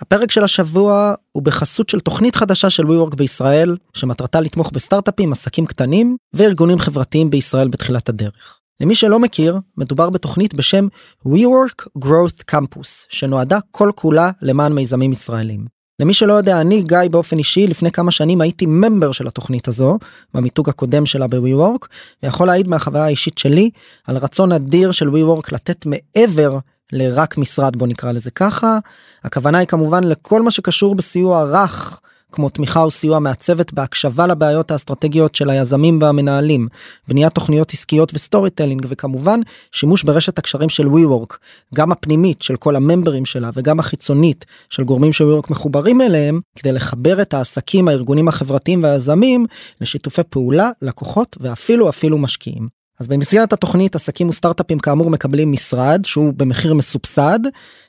הפרק של השבוע הוא בחסות של תוכנית חדשה של WeWork בישראל, שמטרתה לתמוך בסטארט-אפים, עסקים קטנים וארגונים חברתיים בישראל בתחילת הדרך. למי שלא מכיר, מדובר בתוכנית בשם WeWork Growth Campus, שנועדה כל כולה למען מיזמים ישראלים. למי שלא יודע, אני, גיא, באופן אישי, לפני כמה שנים הייתי ממבר של התוכנית הזו, במיתוג הקודם שלה ב-WeWork, ויכול להעיד מהחוויה האישית שלי על רצון אדיר של WeWork לתת מעבר לרק משרד בוא נקרא לזה ככה הכוונה היא כמובן לכל מה שקשור בסיוע רך כמו תמיכה או סיוע מעצבת בהקשבה לבעיות האסטרטגיות של היזמים והמנהלים בניית תוכניות עסקיות ו storytelling וכמובן שימוש ברשת הקשרים של WeWork גם הפנימית של כל הממברים שלה וגם החיצונית של גורמים של WeWork מחוברים אליהם כדי לחבר את העסקים הארגונים החברתיים והיזמים לשיתופי פעולה לקוחות ואפילו אפילו משקיעים. אז במסגרת התוכנית עסקים וסטארט-אפים כאמור מקבלים משרד שהוא במחיר מסובסד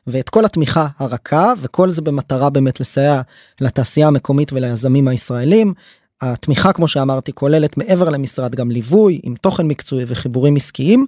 ואת כל התמיכה הרכה וכל זה במטרה באמת לסייע לתעשייה המקומית וליזמים הישראלים. התמיכה כמו שאמרתי כוללת מעבר למשרד גם ליווי עם תוכן מקצועי וחיבורים עסקיים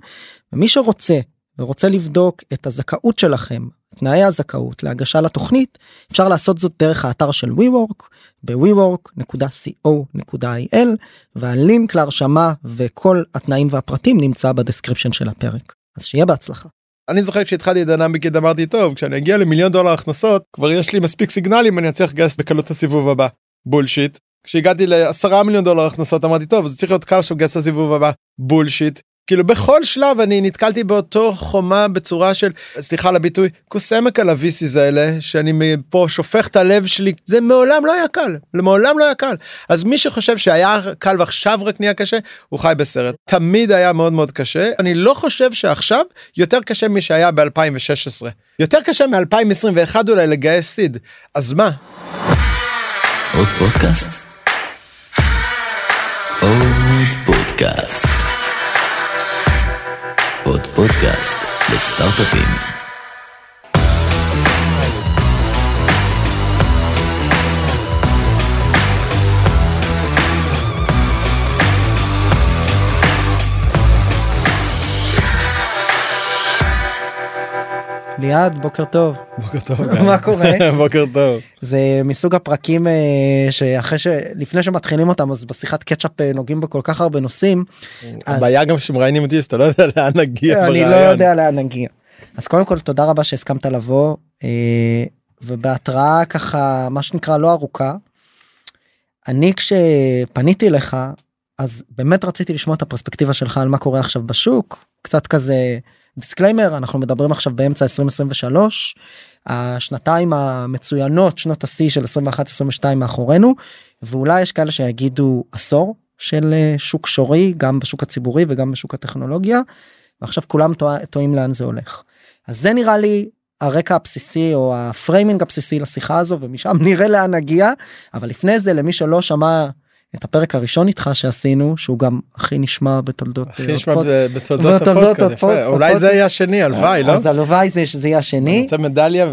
ומי שרוצה ורוצה לבדוק את הזכאות שלכם תנאי הזכאות להגשה לתוכנית אפשר לעשות זאת דרך האתר של WeWork ב-WeWork.co.il והלינק להרשמה וכל התנאים והפרטים נמצא ב description של הפרק. אז שיהיה בהצלחה. אני זוכר כשהתחלתי את Dynamic Yield אמרתי טוב כשאני אגיע למיליון דולר הכנסות כבר יש לי מספיק סיגנלים אני אצליח לגייס בקלות הסיבוב הבא. bullshit כשהגעתי לעשרה מיליון דולר הכנסות אמרתי טוב זה צריך להיות קל עכשיו לגייס לסיבוב הבא. bullshit כאילו בכל שלב אני נתקלתי באותו חומה בצורה של סליחה על הביטוי כוס עמק על ה VCs האלה שאני פה שופך את הלב שלי. זה מעולם לא היה קל מעולם לא היה קל. אז מי שחושב שהיה קל ועכשיו רק נהיה קשה הוא חי בסרט. תמיד היה מאוד מאוד קשה. אני לא חושב שעכשיו יותר קשה משהיה ב2016 יותר קשה מ2021 אולי לגייס סיד. אז מה. עוד פודקאסט. פודקאסט לסטארט-אפים. ליעד בוקר טוב בוקר טוב מה קורה בוקר טוב זה מסוג הפרקים אה, שאחרי שלפני שמתחילים אותם אז בשיחת קצ'אפ אה, נוגעים בכל כך הרבה נושאים. הבעיה גם שמראיינים אותי שאתה לא יודע לאן נגיע אני לא יודע לאן נגיע. אז קודם כל תודה רבה שהסכמת לבוא אה, ובהתראה ככה מה שנקרא לא ארוכה. אני כשפניתי לך אז באמת רציתי לשמוע את הפרספקטיבה שלך על מה קורה עכשיו בשוק קצת כזה disclaimer אנחנו מדברים עכשיו באמצע 2023 השנתיים המצוינות שנות השיא של 21-22 מאחורינו ואולי יש כאלה שיגידו עשור של אה, שוק שורי גם בשוק הציבורי וגם בשוק הטכנולוגיה ועכשיו כולם טועים לאן זה הולך. אז זה נראה לי הרקע הבסיסי או ה framing הבסיסי לשיחה הזו ומשם נראה לאן נגיע אבל לפני זה למי שלא שמע את הפרק הראשון איתך שעשינו שהוא גם הכי נשמע בתולדות הכי נשמע בתולדות הפודקאסט. אולי זה יהיה השני הלוואי לא? אז הלוואי זה שזה יהיה השני. רוצה מדליה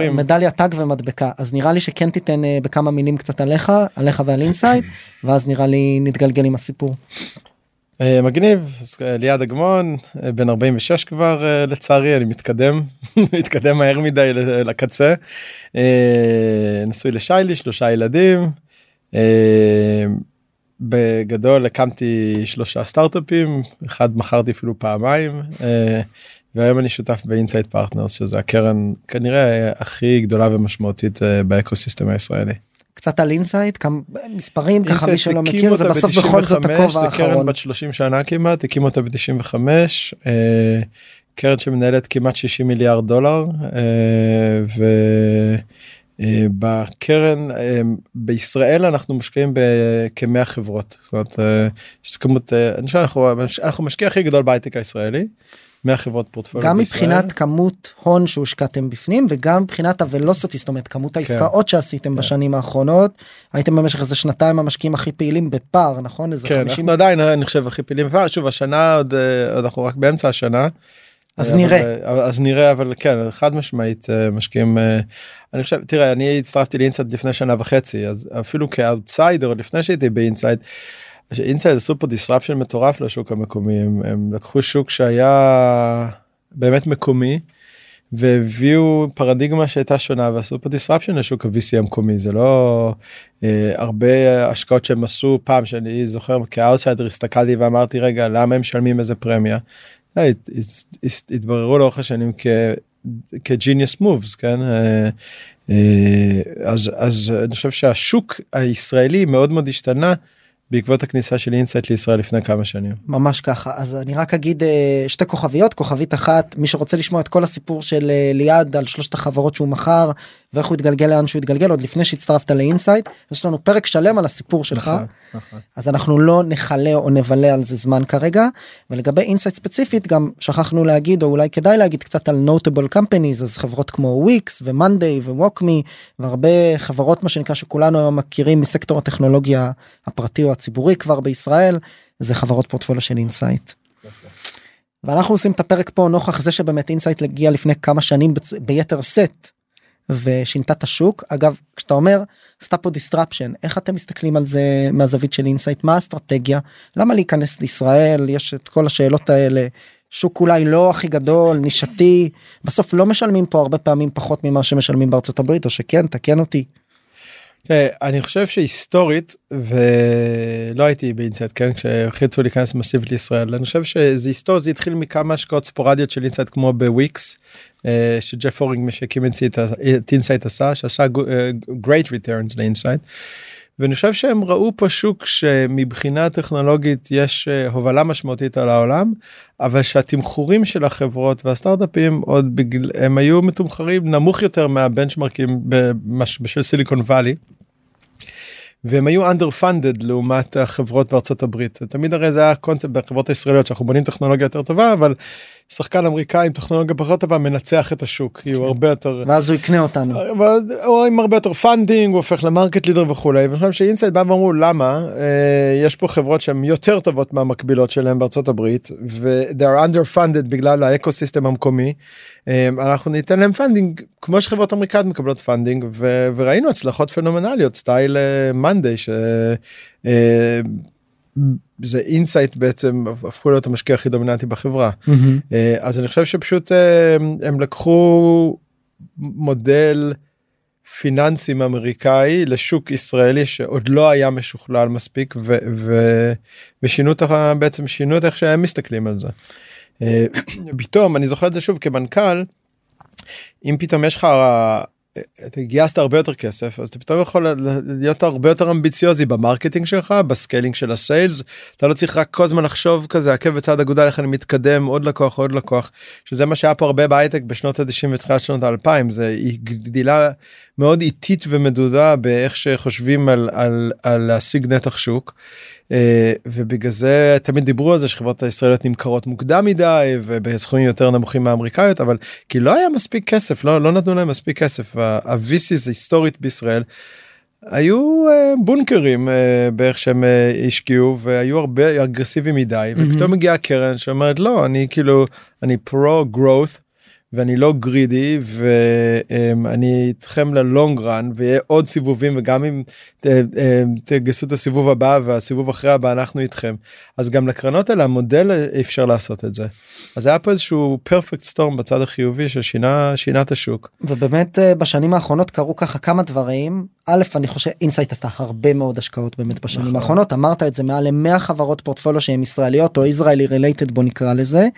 ומדליה טאג ומדבקה. אז נראה לי שכן תיתן אה, בכמה מילים קצת עליך עליך ועל אינסייט ואז נראה לי נתגלגל עם הסיפור. אה, מגניב. אה, ליעד אגמון בן 46 כבר לצערי אני מתקדם. מתקדם מהר מדי לקצה. נשוי לשיילי שלושה ילדים. אמ, בגדול הקמתי שלושה סטארט-אפים אחד מכרתי אפילו פעמיים אה, והיום אני שותף באינסייט פרטנרס שזה הקרן כנראה הכי גדולה ומשמעותית אה, ב ecosystem הישראלי. קצת על אינסייט כמה מספרים ככה מי שלא מכיר זה בסוף בכל זאת הכובע האחרון. זה קרן בת 30 שנה כמעט הקימו אותה ב-95 אה, קרן שמנהלת כמעט 60 מיליארד דולר ו... אה, בקרן אה, בישראל אנחנו משקיעים בכמאה חברות זאת אומרת אה, יש כמות אני חושב אנחנו אנחנו משקיע הכי גדול בהייטק הישראלי. 100 חברות פורטפוליו גם בישראל. מבחינת כמות הון שהושקעתם בפנים וגם מבחינת הוולוסיטי זאת אומרת כמות כן. העסקאות כן. שעשיתם כן. בשנים האחרונות הייתם במשך איזה שנתיים המשקיעים הכי פעילים בפער נכון איזה כן 50... אנחנו עדיין אני חושב הכי פעילים בפער שוב השנה עוד, עוד אנחנו רק באמצע השנה. אז נראה אז נראה אבל כן חד משמעית משקיעים אני חושב תראה אני הצטרפתי לאינסייט לפני שנה וחצי אז אפילו כאוטסיידר לפני שהייתי באינסייט. אינסייט עשו פה disruption מטורף לשוק המקומי הם, הם לקחו שוק שהיה באמת מקומי והביאו פרדיגמה שהייתה שונה ועשו פה disruption לשוק ה-VC המקומי זה לא אה, הרבה השקעות שהם עשו פעם שאני זוכר כאוטסיידר הסתכלתי ואמרתי רגע למה הם משלמים איזה פרמיה. אה, התבררו לאורך השנים כ-genius moves כן. אה, אה, אז אז אני חושב שהשוק הישראלי מאוד מאוד השתנה בעקבות הכניסה של אינסייט לישראל לפני כמה שנים. ממש ככה אז אני רק אגיד שתי כוכביות כוכבית אחת מי שרוצה לשמוע את כל הסיפור של ליעד על שלושת החברות שהוא מכר ואיך הוא התגלגל לאן שהוא התגלגל עוד לפני שהצטרפת לאינסייט יש לנו פרק שלם על הסיפור שלך נכון, נכון. אז אנחנו לא נכלה או נבלה על זה זמן כרגע ולגבי אינסייט ספציפית גם שכחנו להגיד או אולי כדאי להגיד קצת על notable companies אז חברות כמו וויקס ומאנדיי וווקמי והרבה חברות מה שנקרא שכולנו מכירים מסקטור הטכנולוגיה הפרטי או הציבורי כבר בישראל זה חברות פורטפוליו של אינסייט. ואנחנו עושים את הפרק פה נוכח זה שבאמת אינסייט הגיע לפני כמה שנים ביתר שאת ושינתה את השוק. אגב כשאתה אומר עשתה פה disruption איך אתם מסתכלים על זה מהזווית של אינסייט מה האסטרטגיה? למה להיכנס לישראל? יש את כל השאלות האלה. שוק אולי לא הכי גדול נישתי. בסוף לא משלמים פה הרבה פעמים פחות ממה שמשלמים בארצות הברית או שכן תקן אותי. אני חושב שהיסטורית ולא הייתי באינסייט כן כשהחליטו להיכנס מסיבית לישראל אני חושב שזה היסטורית זה התחיל מכמה השקעות ספורדיות של אינסייט כמו בוויקס אה, שג'ף הורינג מי שהקים את אינסייט עשה שעשה great returns לאינסייט. ואני חושב שהם ראו פה שוק שמבחינה טכנולוגית יש אה, הובלה משמעותית על העולם אבל שהתמחורים של החברות והסטארט-אפים עוד בגלל הם היו מתומחרים נמוך יותר מהבנצ'מרקים של סיליקון וואלי. והם היו underfunded לעומת החברות בארצות הברית. תמיד הרי זה היה קונספט בחברות הישראליות שאנחנו בונים טכנולוגיה יותר טובה אבל שחקן אמריקאי עם טכנולוגיה פחות טובה מנצח את השוק. כי הוא כן. הרבה יותר ואז הוא יקנה אותנו. או עם הרבה יותר funding הוא הופך ל market leader וכולי. ואני חושב שאינסייט בא ואמרו למה? אה, יש פה חברות שהן יותר טובות מהמקבילות שלהם בארצות הברית ו- they are underfunded בגלל ה ecosystem המקומי. אה, אנחנו ניתן להם funding כמו שחברות אמריקאיות מקבלות funding ו- וראינו הצלחות פנומנליות סטייל מאנדיי אה, ש... זה אינסייט בעצם הפכו להיות המשקיע הכי דומיננטי בחברה mm-hmm. אז אני חושב שפשוט אה, הם לקחו מודל פיננסי אמריקאי לשוק ישראלי שעוד לא היה משוכלל מספיק ו- ו- ושינו את בעצם שינו את איך שהם מסתכלים על זה. אה, פתאום אני זוכר את זה שוב כמנכ"ל אם פתאום יש לך אתה גייסת הרבה יותר כסף אז אתה פתאום יכול להיות הרבה יותר אמביציוזי ב marketing שלך ב scaling של ה sales אתה לא צריך רק כל הזמן לחשוב כזה עקב בצד אגודל איך אני מתקדם עוד לקוח עוד לקוח שזה מה שהיה פה הרבה בהייטק בשנות ה-90 ותחילת שנות ה-2000 זה גדילה מאוד איטית ומדודה באיך שחושבים על, על, על להשיג נתח שוק. אה, ובגלל זה תמיד דיברו על זה שחברות הישראליות נמכרות מוקדם מדי ובסכומים יותר נמוכים מהאמריקאיות אבל כי לא היה מספיק כסף לא לא נתנו להם מספיק כסף ה-VCs היסטורית בישראל. היו uh, בונקרים uh, באיך שהם השקיעו והיו הרבה אגרסיביים מדי mm-hmm. ופתאום מגיעה קרן שאומרת לא אני כאילו אני פרו growth ואני לא גרידי ואני איתכם ללונג רן ויהיה עוד סיבובים וגם אם תגייסו את הסיבוב הבא והסיבוב אחרי הבא אנחנו איתכם אז גם לקרנות האלה המודל אפשר לעשות את זה. אז היה פה איזשהו פרפקט סטורם בצד החיובי ששינה שינה את השוק. ובאמת אה, בשנים האחרונות קרו ככה כמה דברים א' אני חושב אינסייט עשתה הרבה מאוד השקעות באמת בשנים נכון. האחרונות אמרת את זה מעל ל-100 חברות פורטפוליו שהן ישראליות או ישראלי related בוא נקרא לזה.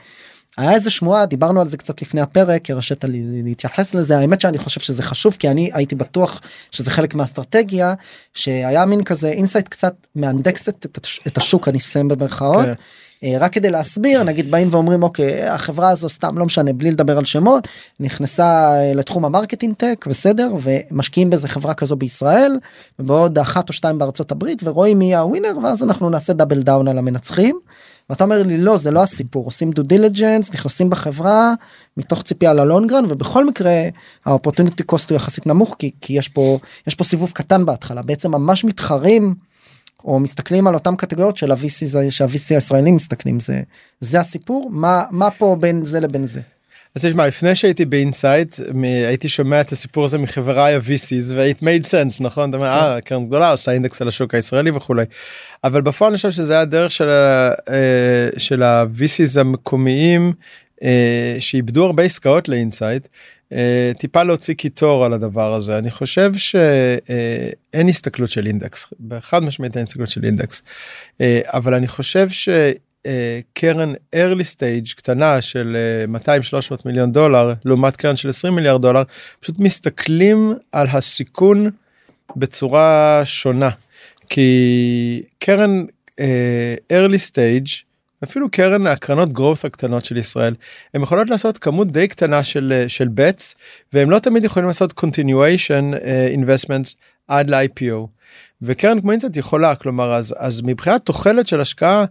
היה איזה שמועה דיברנו על זה קצת לפני הפרק הרשת לי להתייחס לזה האמת שאני חושב שזה חשוב כי אני הייתי בטוח שזה חלק מהאסטרטגיה שהיה מין כזה אינסייט קצת מאנדקסת את השוק אני אשים במרכאות. כן. אה, רק כדי להסביר נגיד באים ואומרים אוקיי החברה הזו סתם לא משנה בלי לדבר על שמות נכנסה אה, לתחום ה marketing tech בסדר ומשקיעים בזה חברה כזו בישראל ובעוד אחת או שתיים בארצות הברית ורואים מי ה winner ואז אנחנו נעשה double down על המנצחים. ואתה אומר לי לא זה לא הסיפור. עושים due diligence נכנסים בחברה מתוך ציפייה ל long run ובכל מקרה ה opportunity cost הוא יחסית נמוך כי, כי יש פה יש פה סיבוב קטן בהתחלה. בעצם ממש מתחרים או מסתכלים על אותם קטגוריות של ה-VC שה-VC הישראלים מסתכלים. זה זה הסיפור? מה מה פה בין זה לבין זה. אז תשמע לפני שהייתי באינסייט הייתי שומע את הסיפור הזה מחבריי ה-VCs ו-it made sense נכון? אתה אומר כן. אה קרן גדולה עושה אינדקס על השוק הישראלי וכולי. אבל בפועל אני חושב שזה היה הדרך של, אה, ה-VCs המקומיים אה, שאיבדו הרבה עסקאות לאינסייט. אה, טיפה להוציא קיטור על הדבר הזה אני חושב שאין הסתכלות של אינדקס בחד משמעית אין הסתכלות של אינדקס אבל אני חושב שקרן early stage קטנה של 200-300 מיליון דולר לעומת קרן של 20 מיליארד דולר פשוט מסתכלים על הסיכון בצורה שונה כי קרן early stage אפילו קרן הקרנות growth הקטנות של ישראל הן יכולות לעשות כמות די קטנה של של bets והם לא תמיד יכולים לעשות continuation uh, investments עד ל-IPO. וקרן כמו אינסט יכולה כלומר אז אז מבחינת תוחלת של השקעה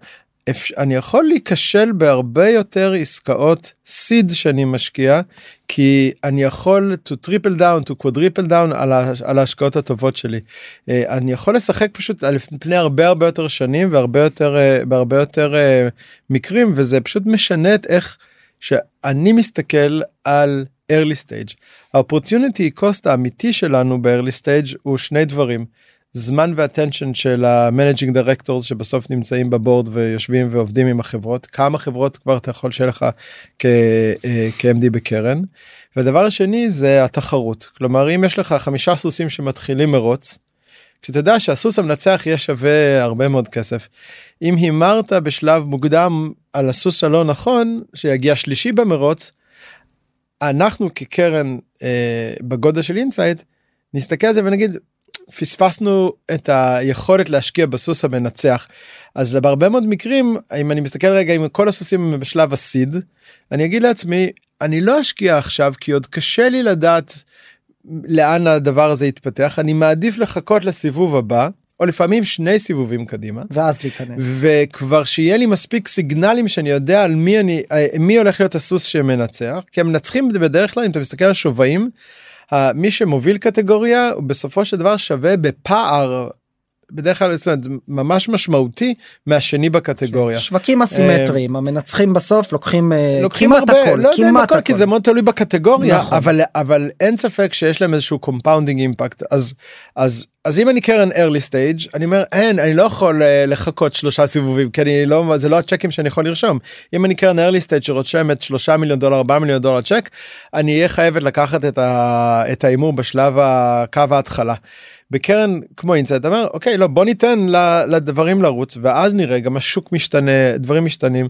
אני יכול להיכשל בהרבה יותר עסקאות סיד שאני משקיע כי אני יכול to triple down to quadruple down על, על ההשקעות הטובות שלי. אה, אני יכול לשחק פשוט על פני הרבה הרבה יותר שנים והרבה יותר אה, בהרבה יותר אה, מקרים וזה פשוט משנה את איך שאני מסתכל על early stage. ה-opportunity cost האמיתי שלנו ב-early stage הוא שני דברים. זמן ו attention של ה managing directors שבסוף נמצאים ב board ויושבים ועובדים עם החברות כמה חברות כבר אתה יכול שיהיה לך כ-MD אה, בקרן. והדבר השני זה התחרות כלומר אם יש לך חמישה סוסים שמתחילים מרוץ. כשאתה יודע שהסוס המנצח יהיה שווה הרבה מאוד כסף. אם הימרת בשלב מוקדם על הסוס הלא נכון שיגיע שלישי במרוץ. אנחנו כקרן אה, בגודל של אינסייט נסתכל על זה ונגיד פספסנו את היכולת להשקיע בסוס המנצח. אז בהרבה מאוד מקרים אם אני מסתכל רגע אם כל הסוסים הם בשלב ה seed אני אגיד לעצמי אני לא אשקיע עכשיו כי עוד קשה לי לדעת לאן הדבר הזה יתפתח. אני מעדיף לחכות לסיבוב הבא או לפעמים שני סיבובים קדימה. ואז להיכנס. וכבר שיהיה לי מספיק סיגנלים שאני יודע על מי אני מי הולך להיות הסוס שמנצח. כי הם מנצחים בדרך כלל אם אתה מסתכל על שווים מי שמוביל קטגוריה בסופו של דבר שווה בפער בדרך כלל ממש משמעותי מהשני בקטגוריה. שווקים אסימטריים המנצחים בסוף לוקחים, אה, לוקחים כמעט הרבה, הכל, לא כמעט הכל, כי זה מאוד תלוי בקטגוריה נכון. אבל אבל אין ספק שיש להם איזשהו compounding impact אז אז אז אם אני קרן early stage אני אומר אין אני לא יכול אה, לחכות שלושה סיבובים כי אני לא זה לא הצ'קים שאני יכול לרשום אם אני קרן early stage שרושמת שלושה מיליון דולר ארבעה מיליון דולר צ'ק אני אהיה חייבת לקחת את ההימור בשלב הקו ההתחלה. בקרן כמו אינסייט אומר אוקיי לא בוא ניתן לדברים לרוץ ואז נראה גם השוק משתנה דברים משתנים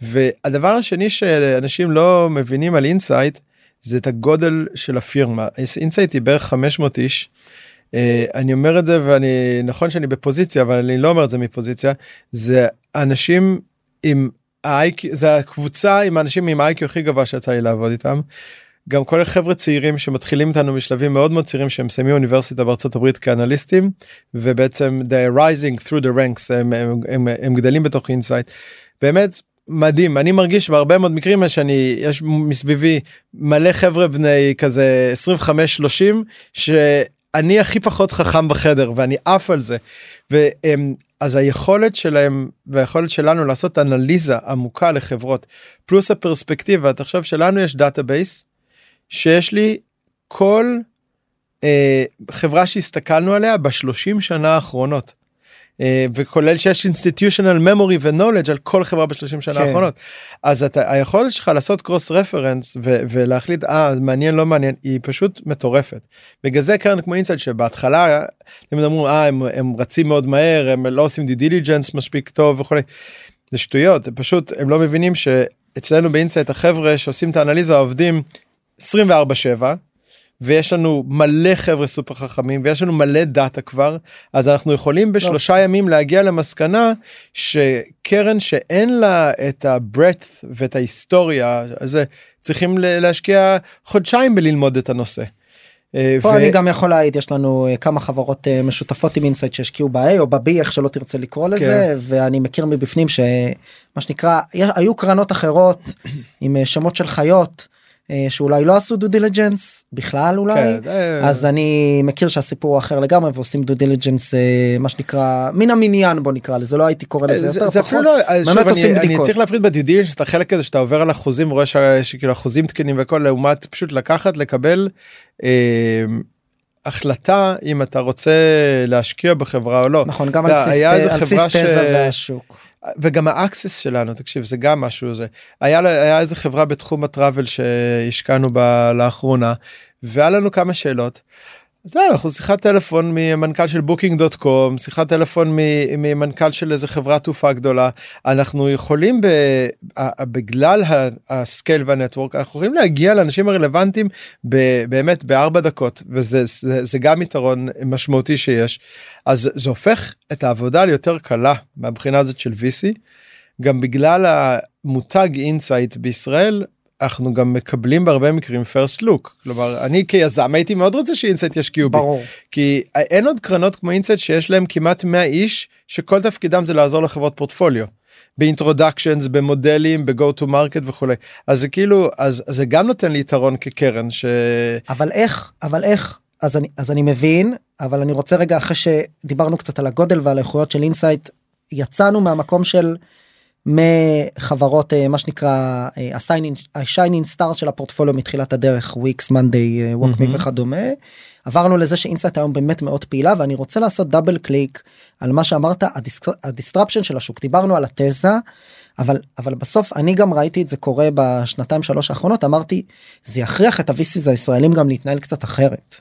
והדבר השני שאנשים לא מבינים על אינסייט זה את הגודל של הפירמה אינסייט היא בערך 500 איש. Uh, אני אומר את זה ואני נכון שאני בפוזיציה אבל אני לא אומר את זה מפוזיציה זה אנשים עם ה IQ זה הקבוצה עם האנשים עם ה IQ הכי גבוה שיצא לי לעבוד איתם. גם כל החבר'ה צעירים שמתחילים איתנו משלבים מאוד מאוד צעירים שהם מסיימים אוניברסיטה בארצות הברית כאנליסטים ובעצם are rising through the ranks הם, הם, הם, הם גדלים בתוך אינסייט. באמת מדהים אני מרגיש בהרבה מאוד מקרים שאני יש מסביבי מלא חבר'ה בני כזה 25 30 שאני הכי פחות חכם בחדר ואני עף על זה. והם אז היכולת שלהם והיכולת שלנו לעשות אנליזה עמוקה לחברות פלוס הפרספקטיבה תחשוב שלנו יש database שיש לי כל אה, חברה שהסתכלנו עליה בשלושים שנה האחרונות. אה, וכולל שיש institutional memory ו-knowledge על כל חברה בשלושים שנה כן. האחרונות. אז אתה, היכולת שלך לעשות cross reference ולהחליט אה מעניין לא מעניין היא פשוט מטורפת. בגלל זה קרן כמו אינסייט שבהתחלה הם אמרו אה הם, הם רצים מאוד מהר הם לא עושים due diligence מספיק טוב וכולי. זה שטויות פשוט הם לא מבינים שאצלנו באינסייט החבר'ה שעושים את האנליזה עובדים 24/7 ויש לנו מלא חבר'ה סופר חכמים ויש לנו מלא דאטה כבר אז אנחנו יכולים בשלושה לא. ימים להגיע למסקנה שקרן שאין לה את ה breadth ואת ההיסטוריה הזה צריכים להשקיע חודשיים בללמוד את הנושא. אה, פה ו... אני גם יכול להעיד יש לנו אה, כמה חברות אה, משותפות עם אינסייט שהשקיעו ב-A או ב-B איך שלא תרצה לקרוא לזה כן. ואני מכיר מבפנים שמה שנקרא היו קרנות אחרות עם שמות של חיות. אה, שאולי לא עשו due diligence בכלל אולי כן, אז אני מכיר שהסיפור אחר לגמרי ועושים due diligence אה, מה שנקרא מן המניין בוא נקרא לזה לא הייתי קורא לזה יותר זה פחות. לא, עושים אני. אני צריך להפריד ב due diligence את החלק הזה שאתה עובר על החוזים רואה שכאילו החוזים תקנים וכל לעומת פשוט לקחת לקבל. אה, החלטה אם אתה רוצה להשקיע בחברה או לא. נכון גם על בסיס תזה והשוק. וגם ה access שלנו תקשיב זה גם משהו זה היה היה איזה חברה בתחום ה travel שהשקענו בה לאחרונה והיה לנו כמה שאלות. זה אנחנו שיחת טלפון ממנכ"ל של בוקינג דוט קום שיחת טלפון ממנכ"ל של איזה חברת תעופה גדולה. אנחנו יכולים ב, בגלל ה scale וה network אנחנו יכולים להגיע לאנשים הרלוונטיים באמת בארבע דקות וזה זה, זה גם יתרון משמעותי שיש. אז זה הופך את העבודה ליותר קלה מהבחינה הזאת של VC גם בגלל המותג אינסייט בישראל אנחנו גם מקבלים בהרבה מקרים first look כלומר אני כיזם הייתי מאוד רוצה שאינסייט ישקיעו בי ברור. כי אין עוד קרנות כמו אינסייט שיש להם כמעט 100 איש שכל תפקידם זה לעזור לחברות פורטפוליו. ב introductions במודלים ב go to market וכולי אז זה כאילו אז זה גם נותן לי יתרון כקרן ש... אבל איך אבל איך אז אני אז אני מבין אבל אני רוצה רגע אחרי שדיברנו קצת על הגודל ועל האיכויות של אינסייט יצאנו מהמקום של. מחברות אה, מה שנקרא ה shining star של הפורטפוליו מתחילת הדרך וויקס מנדי ווקמי וכדומה. עברנו לזה שאינסייט היום באמת מאוד פעילה ואני רוצה לעשות double click על מה שאמרת ה disruption של השוק. דיברנו על התזה אבל אבל בסוף אני גם ראיתי את זה קורה בשנתיים שלוש האחרונות אמרתי זה יכריח את ה VCs הישראלים גם להתנהל קצת אחרת.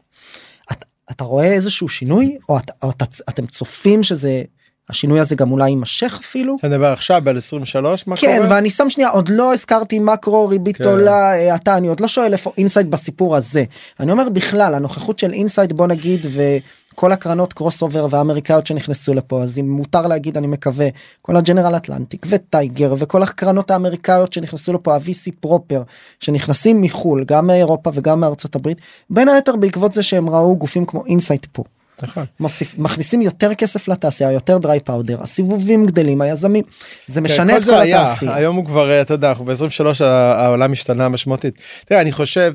אתה רואה איזשהו שינוי או, את, או את, אתם צופים שזה השינוי הזה גם אולי יימשך אפילו. אתה מדבר עכשיו ב 23 מה כן קורה? ואני שם שנייה עוד לא הזכרתי מקרו ריבית כן. עולה אה, אתה אני עוד לא שואל איפה אינסייט בסיפור הזה אני אומר בכלל הנוכחות של אינסייט בוא נגיד וכל הקרנות crossover והאמריקאיות שנכנסו לפה אז אם מותר להגיד אני מקווה כל הג'נרל אטלנטיק וטייגר וכל הקרנות האמריקאיות שנכנסו לפה ה-VC proper שנכנסים מחו"ל גם מאירופה וגם מארצות הברית בין היתר בעקבות זה שהם ראו גופים כמו אינסייט פה. נכון. מוסיף מכניסים יותר כסף לתעשייה יותר dry powder הסיבובים גדלים היזמים זה משנה כן, את כל כל היה. התעשייה. היום הוא כבר אתה יודע אנחנו ב-23 העולם השתנה משמעותית. תראה אני חושב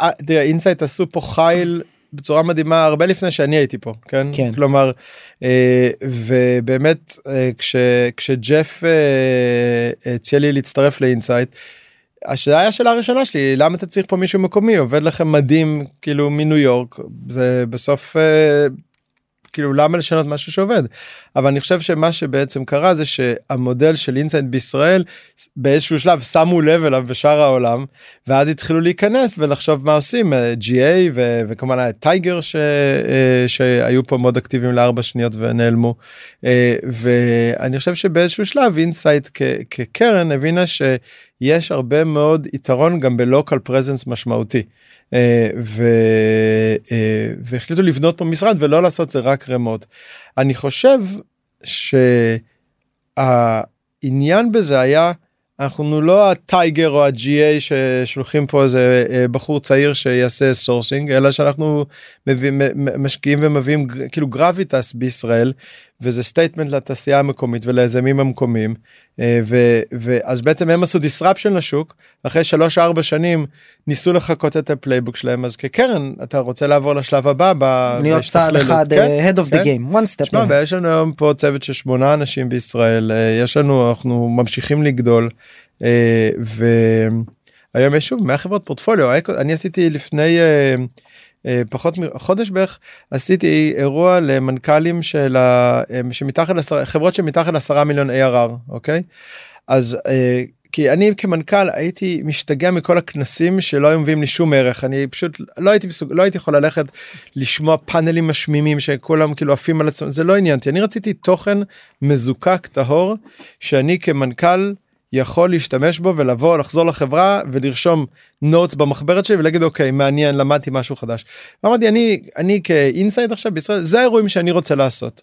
אה, תראה אינסייט עשו פה חייל בצורה מדהימה הרבה לפני שאני הייתי פה כן, כן. כלומר אה, ובאמת אה, כש, כשג'ף אה, הציע לי להצטרף לאינסייט. השאלה היה השאלה הראשונה שלי למה אתה צריך פה מישהו מקומי? עובד לכם מדהים כאילו מניו יורק זה בסוף אה, כאילו למה לשנות משהו שעובד? אבל אני חושב שמה שבעצם קרה זה שהמודל של אינסייט בישראל באיזשהו שלב שמו לב אליו בשאר העולם ואז התחילו להיכנס ולחשוב מה עושים אה, GA ו- וכמובן היה טייגר ש- אה, שהיו פה מאוד אקטיביים לארבע שניות ונעלמו. אה, ואני חושב שבאיזשהו שלב אינסייט כקרן הבינה שיש הרבה מאוד יתרון גם ב local presence משמעותי. אה, ו- אה, והחליטו לבנות פה משרד ולא לעשות זה רק remote. אני חושב שהעניין בזה היה אנחנו לא הטייגר או ה-GA ששולחים פה איזה אה, בחור צעיר שיעשה sourcing אלא שאנחנו מביאים, משקיעים ומביאים כאילו gravitas בישראל וזה statement לתעשייה המקומית וליזמים המקומיים אה, ו, ואז בעצם הם עשו disruption לשוק אחרי 3-4 שנים ניסו לחקות את ה playbook שלהם אז כקרן אתה רוצה לעבור לשלב הבא להיות צעד אחד כן, ahead of the כן. game one step ahead. ויש לנו היום פה צוות של שמונה אנשים בישראל אה, יש לנו אנחנו ממשיכים לגדול אה, והיום יש שוב 100 חברות פורטפוליו אני עשיתי לפני אה, אה, פחות מחודש בערך עשיתי אירוע למנכ"לים של ה- אה, שמתחת לעשרה חברות שמתחת לעשרה מיליון ARR אוקיי? אז אה, כי אני כמנכ"ל הייתי משתגע מכל הכנסים שלא היו מביאים לי שום ערך. אני פשוט לא הייתי מסוג לא הייתי יכול ללכת לשמוע פאנלים משמימים שכולם כאילו עפים על עצמם זה לא עניין אותי. אני רציתי תוכן מזוקק טהור שאני כמנכ"ל יכול להשתמש בו ולבוא לחזור לחברה ולרשום notes במחברת שלי ולהגיד אוקיי מעניין למדתי משהו חדש. אמרתי אני אני כאינסייט עכשיו בישראל זה האירועים שאני רוצה לעשות.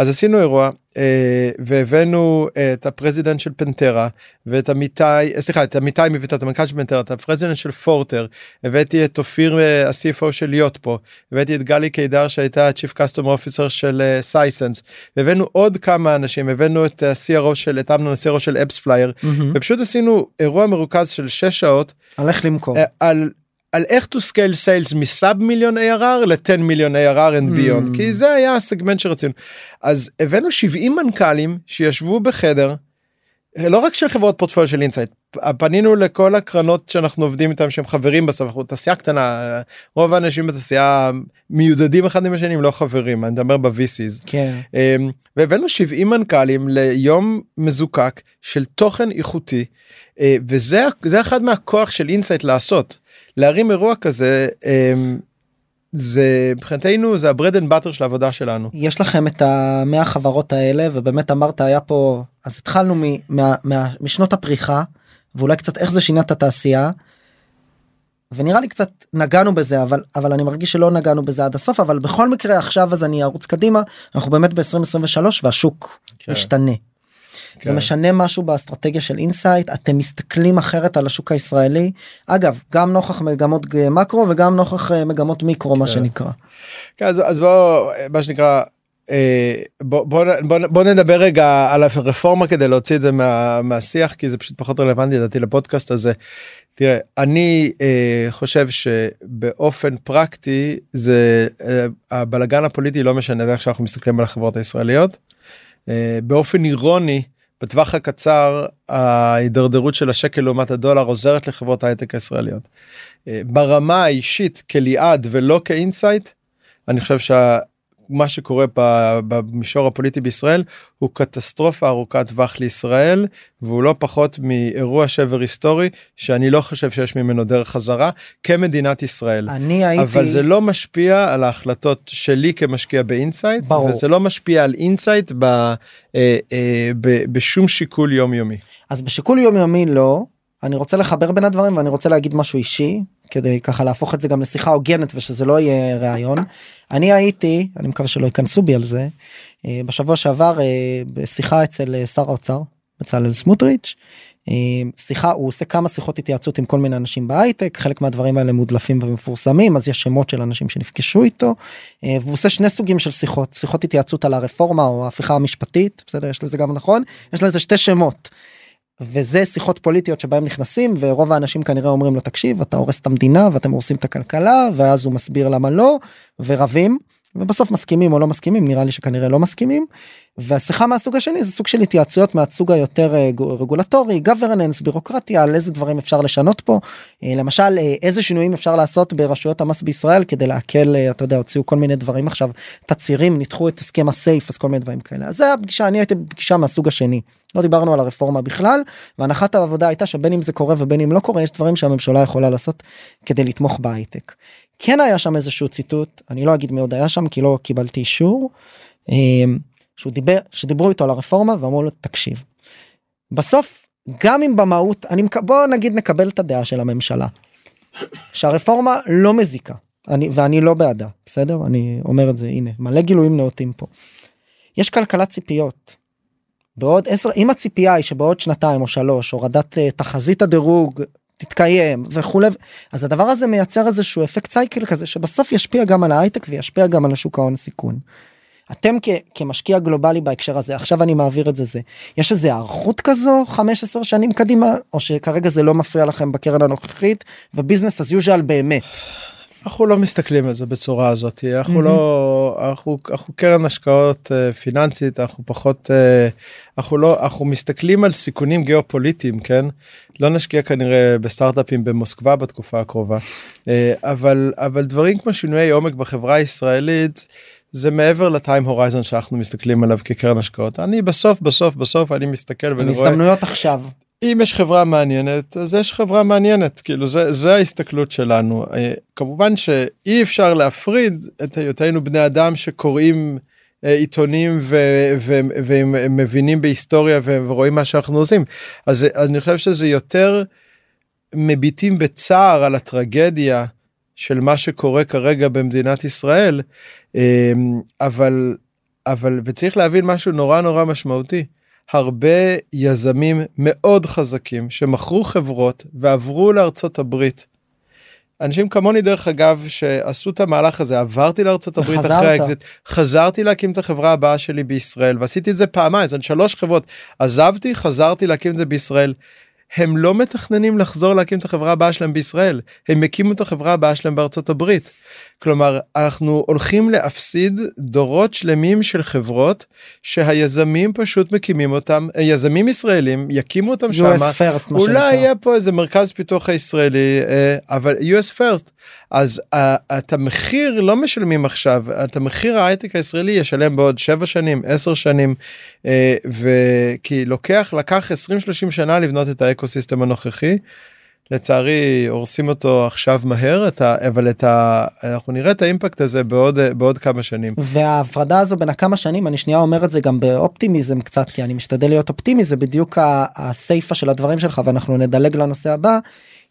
אז עשינו אירוע אה, והבאנו אה, את ה president של פנטרה ואת עמיתי אה, סליחה את עמיתי מביא את המנכ"ל של פנטרה את ה president של פורטר הבאתי את אופיר אה, ה-CFO של להיות פה הבאתי את גלי קידר שהייתה ה-Chief Customer Officer של אה, סייסנס הבאנו עוד כמה אנשים הבאנו את ה-CRO של את אמנון ה-CRO של אפספלייר מהמם. ופשוט עשינו אירוע מרוכז של 6 שעות על איך למכור. אה, על על איך to scale sales מ-sub מיליון ARR ל-10 מיליון ARR and beyond Mm. כי זה היה הסגמנט שרצינו אז הבאנו 70 מנכ"לים שישבו בחדר לא רק של חברות פורטפוליו של אינסייט פנינו לכל הקרנות שאנחנו עובדים איתם שהם חברים בסוף אנחנו תעשייה קטנה רוב האנשים בתעשייה מיודדים אחד עם השני לא חברים אני מדבר ב-VCs כן. אמ, והבאנו 70 מנכ"לים ליום מזוקק של תוכן איכותי אה, וזה זה אחד מהכוח של אינסייט לעשות להרים אירוע כזה. אמ, זה מבחינתנו זה ה bread and butter של העבודה שלנו. יש לכם את המאה חברות האלה ובאמת אמרת היה פה אז התחלנו מ, מה, מה, משנות הפריחה ואולי קצת איך זה שינה את התעשייה. ונראה לי קצת נגענו בזה אבל אבל אני מרגיש שלא נגענו בזה עד הסוף אבל בכל מקרה עכשיו אז אני ארוץ קדימה אנחנו באמת ב-2023 והשוק כן. משתנה. כן. זה משנה משהו באסטרטגיה של אינסייט אתם מסתכלים אחרת על השוק הישראלי אגב גם נוכח מגמות מקרו וגם נוכח אה, מגמות מיקרו כן. מה שנקרא. כן, אז, אז בוא מה שנקרא אה, בוא, בוא, בוא, בוא נדבר רגע על הרפורמה כדי להוציא את זה מה, מהשיח כי זה פשוט פחות רלוונטי לדעתי לפודקאסט הזה. תראה אני אה, חושב שבאופן פרקטי זה אה, הבלגן הפוליטי לא משנה איך שאנחנו מסתכלים על החברות הישראליות. אה, באופן אירוני בטווח הקצר ההידרדרות של השקל לעומת הדולר עוזרת לחברות ההייטק הישראליות. אה, ברמה האישית כליעד ולא כאינסייט אני חושב. מה שקורה במישור הפוליטי בישראל הוא קטסטרופה ארוכת טווח לישראל והוא לא פחות מאירוע שבר היסטורי שאני לא חושב שיש ממנו דרך חזרה כמדינת ישראל. אני הייתי... אבל זה לא משפיע על ההחלטות שלי כמשקיע באינסייט ברור. וזה לא משפיע על אינסייט ב, אה, אה, ב, בשום שיקול יומיומי. אז בשיקול יומיומי לא. אני רוצה לחבר בין הדברים ואני רוצה להגיד משהו אישי כדי ככה להפוך את זה גם לשיחה הוגנת ושזה לא יהיה ראיון. אני הייתי אני מקווה שלא ייכנסו בי על זה אה, בשבוע שעבר אה, בשיחה אצל אה, שר האוצר בצלאל סמוטריץ'. שיחה הוא עושה כמה שיחות התייעצות עם כל מיני אנשים בהייטק חלק מהדברים האלה מודלפים ומפורסמים אז יש שמות של אנשים שנפגשו איתו והוא עושה שני סוגים של שיחות שיחות התייעצות על הרפורמה או ההפיכה המשפטית בסדר יש לזה גם נכון יש לזה שתי שמות. וזה שיחות פוליטיות שבהם נכנסים ורוב האנשים כנראה אומרים לו תקשיב אתה הורס את המדינה ואתם הורסים את הכלכלה ואז הוא מסביר למה לא ורבים ובסוף מסכימים או לא מסכימים נראה לי שכנראה לא מסכימים. והשיחה מהסוג השני זה סוג של התייעצויות מהסוג היותר אה, רגולטורי governance בירוקרטיה על איזה דברים אפשר לשנות פה אה, למשל אה, איזה שינויים אפשר לעשות ברשויות המס בישראל כדי להקל אתה יודע הוציאו כל מיני דברים עכשיו תצהירים ניתחו את הסכם הסייף אז כל מיני דברים כאלה אז זה הפגישה אני הייתי בפגישה מהסוג השני לא דיברנו על הרפורמה בכלל והנחת העבודה הייתה שבין אם זה קורה ובין אם לא קורה יש דברים שהממשלה יכולה לעשות כדי לתמוך בהייטק. כן היה שם איזשהו ציטוט אני לא אגיד מי עוד היה שם כי לא קיבלתי אישור. שהוא דיבר שדיברו איתו על הרפורמה ואמרו לו תקשיב. בסוף גם אם במהות אני בוא נגיד נקבל את הדעה של הממשלה. שהרפורמה לא מזיקה אני ואני לא בעדה בסדר אני אומר את זה הנה מלא גילויים נאותים פה. יש כלכלת ציפיות. בעוד עשר אם הציפייה היא שבעוד שנתיים או שלוש הורדת uh, תחזית הדירוג תתקיים וכולי אז הדבר הזה מייצר איזשהו אפקט סייקל כזה שבסוף ישפיע גם על ההייטק וישפיע גם על השוק ההון סיכון. אתם כמשקיע גלובלי בהקשר הזה עכשיו אני מעביר את זה זה יש איזה הערכות כזו 15 שנים קדימה או שכרגע זה לא מפריע לכם בקרן הנוכחית וביזנס as usual באמת. אנחנו לא מסתכלים על זה בצורה הזאת אנחנו mm-hmm. לא אנחנו, אנחנו קרן השקעות uh, פיננסית אנחנו פחות uh, אנחנו לא אנחנו מסתכלים על סיכונים גיאופוליטיים כן לא נשקיע כנראה בסטארט-אפים במוסקבה בתקופה הקרובה uh, אבל אבל דברים כמו שינויי עומק בחברה הישראלית. זה מעבר לטיים הורייזון שאנחנו מסתכלים עליו כקרן השקעות אני בסוף בסוף בסוף אני מסתכל ואני רואה הזדמנויות עכשיו אם יש חברה מעניינת אז יש חברה מעניינת. כאילו זה זה ההסתכלות שלנו. אה, כמובן שאי אפשר להפריד את היותנו בני אדם שקוראים אה, עיתונים והם מבינים בהיסטוריה ורואים מה שאנחנו עושים. אז אני חושב שזה יותר מביטים בצער על הטרגדיה של מה שקורה כרגע במדינת ישראל אמ, אבל אבל וצריך להבין משהו נורא נורא משמעותי הרבה יזמים מאוד חזקים שמכרו חברות ועברו לארצות הברית. אנשים כמוני דרך אגב שעשו את המהלך הזה עברתי לארצות הברית אחרי האקזיט חזרתי להקים את החברה הבאה שלי בישראל ועשיתי את זה פעמיים זאת שלוש חברות. עזבתי חזרתי להקים את זה בישראל הם לא מתכננים לחזור להקים את החברה הבאה שלהם בישראל. הם הקימו את החברה הבאה שלהם בארצות הברית. כלומר אנחנו הולכים להפסיד דורות שלמים של חברות שהיזמים פשוט מקימים אותם יזמים ישראלים יקימו אותם שם אולי יהיה פה איזה מרכז פיתוח הישראלי אה, אבל US first. אז אה, את המחיר לא משלמים עכשיו את המחיר ההייטק הישראלי ישלם בעוד 7 שנים 10 שנים אה, וכי לוקח לקח 20 30 שנה לבנות את האקוסיסטם הנוכחי. לצערי הורסים אותו עכשיו מהר את ה... אבל את ה... אנחנו נראה את האימפקט הזה בעוד בעוד כמה שנים. וההפרדה הזו בין הכמה שנים אני שנייה אומר את זה גם באופטימיזם קצת כי אני משתדל להיות אופטימי זה בדיוק הסיפה של הדברים שלך ואנחנו נדלג לנושא הבא.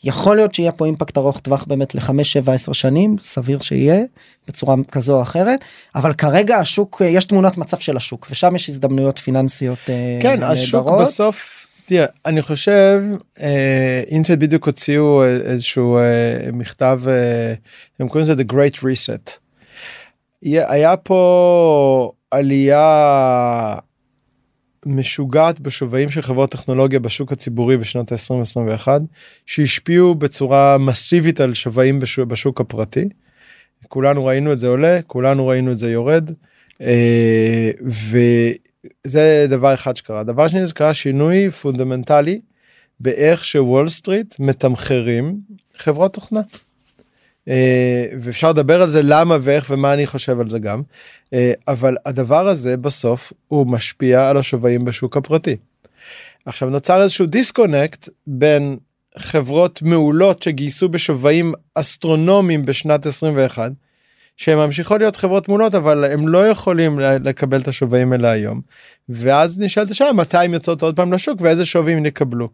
יכול להיות שיהיה פה אימפקט ארוך טווח באמת לחמש שבע עשר שנים סביר שיהיה בצורה כזו או אחרת אבל כרגע השוק יש תמונת מצב של השוק ושם יש הזדמנויות פיננסיות אה, כן השוק בסוף תראה, אני חושב אינסייד אה, בדיוק הוציאו איזשהו אה, מכתב אה, הם קוראים לזה the great reset. היה פה עלייה משוגעת בשווים של חברות טכנולוגיה בשוק הציבורי בשנות ה-2021 שהשפיעו בצורה מסיבית על שווים בשוק, הפרטי. כולנו ראינו את זה עולה כולנו ראינו את זה יורד. ו... זה דבר אחד שקרה דבר שני זה קרה שינוי פונדמנטלי באיך שוול סטריט מתמחרים חברות תוכנה. אה, ואפשר לדבר על זה למה ואיך ומה אני חושב על זה גם אה, אבל הדבר הזה בסוף הוא משפיע על השווים בשוק הפרטי. עכשיו נוצר איזשהו disconnect בין חברות מעולות שגייסו בשווים אסטרונומיים בשנת 21 שהן ממשיכות להיות חברות מולות אבל הם לא יכולים לקבל את השווים האלה היום. ואז נשאלת השאלה מתי הם יוצאות עוד פעם לשוק ואיזה שווים יקבלו.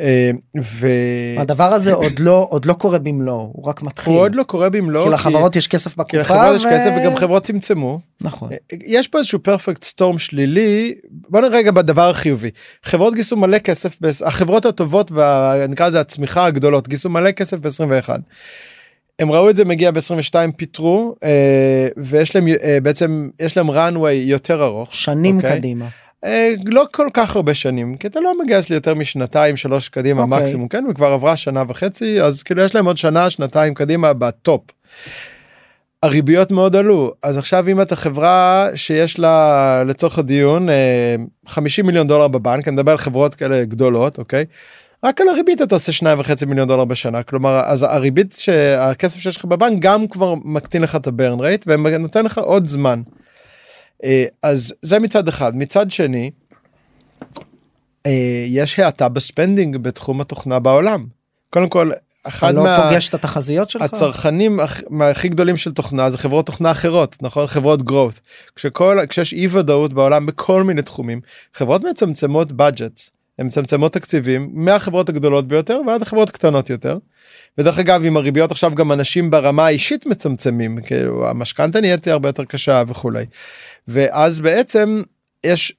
אה, ו... הדבר הזה עוד לא עוד לא קורה במלואו הוא רק מתחיל. הוא עוד לא קורה במלואו כי לחברות יש כסף בקופה כי לחברות ו... יש כסף וגם חברות צמצמו. נכון. אה, יש פה איזשהו פרפקט סטורם שלילי. בוא נראה רגע בדבר החיובי. חברות גייסו מלא כסף החברות הטובות ונקרא לזה הצמיחה הגדולות גייסו מלא כסף ב-21 הם ראו את זה מגיע ב-22 פיטרו אה, ויש להם אה, בעצם יש להם runway יותר ארוך שנים אוקיי? קדימה. אה, לא כל כך הרבה שנים כי אתה לא מגייס לי יותר משנתיים שלוש קדימה אוקיי. מקסימום כן וכבר עברה שנה וחצי אז כאילו יש להם עוד שנה שנתיים קדימה בטופ. הריביות מאוד עלו אז עכשיו אם אתה חברה שיש לה לצורך הדיון 50 מיליון דולר בבנק אני מדבר על חברות כאלה גדולות אוקיי. רק על הריבית אתה עושה שניים וחצי מיליון דולר בשנה כלומר אז הריבית שהכסף שיש לך בבנק גם כבר מקטין לך את ה burn rate ונותן לך עוד זמן. אה, אז זה מצד אחד מצד שני. אה, יש האטה ב spending בתחום התוכנה בעולם. קודם כל אחד לא מה... פוגש את התחזיות שלך? הצרכנים הכי גדולים של תוכנה זה חברות תוכנה אחרות נכון חברות growth כשכל כשיש אי ודאות בעולם בכל מיני תחומים חברות מצמצמות budgets הן מצמצמות תקציבים מהחברות הגדולות ביותר ועד החברות הקטנות יותר. ודרך אגב עם הריביות עכשיו גם אנשים ברמה האישית מצמצמים כאילו המשכנתה נהיית הרבה יותר קשה וכולי. ואז בעצם יש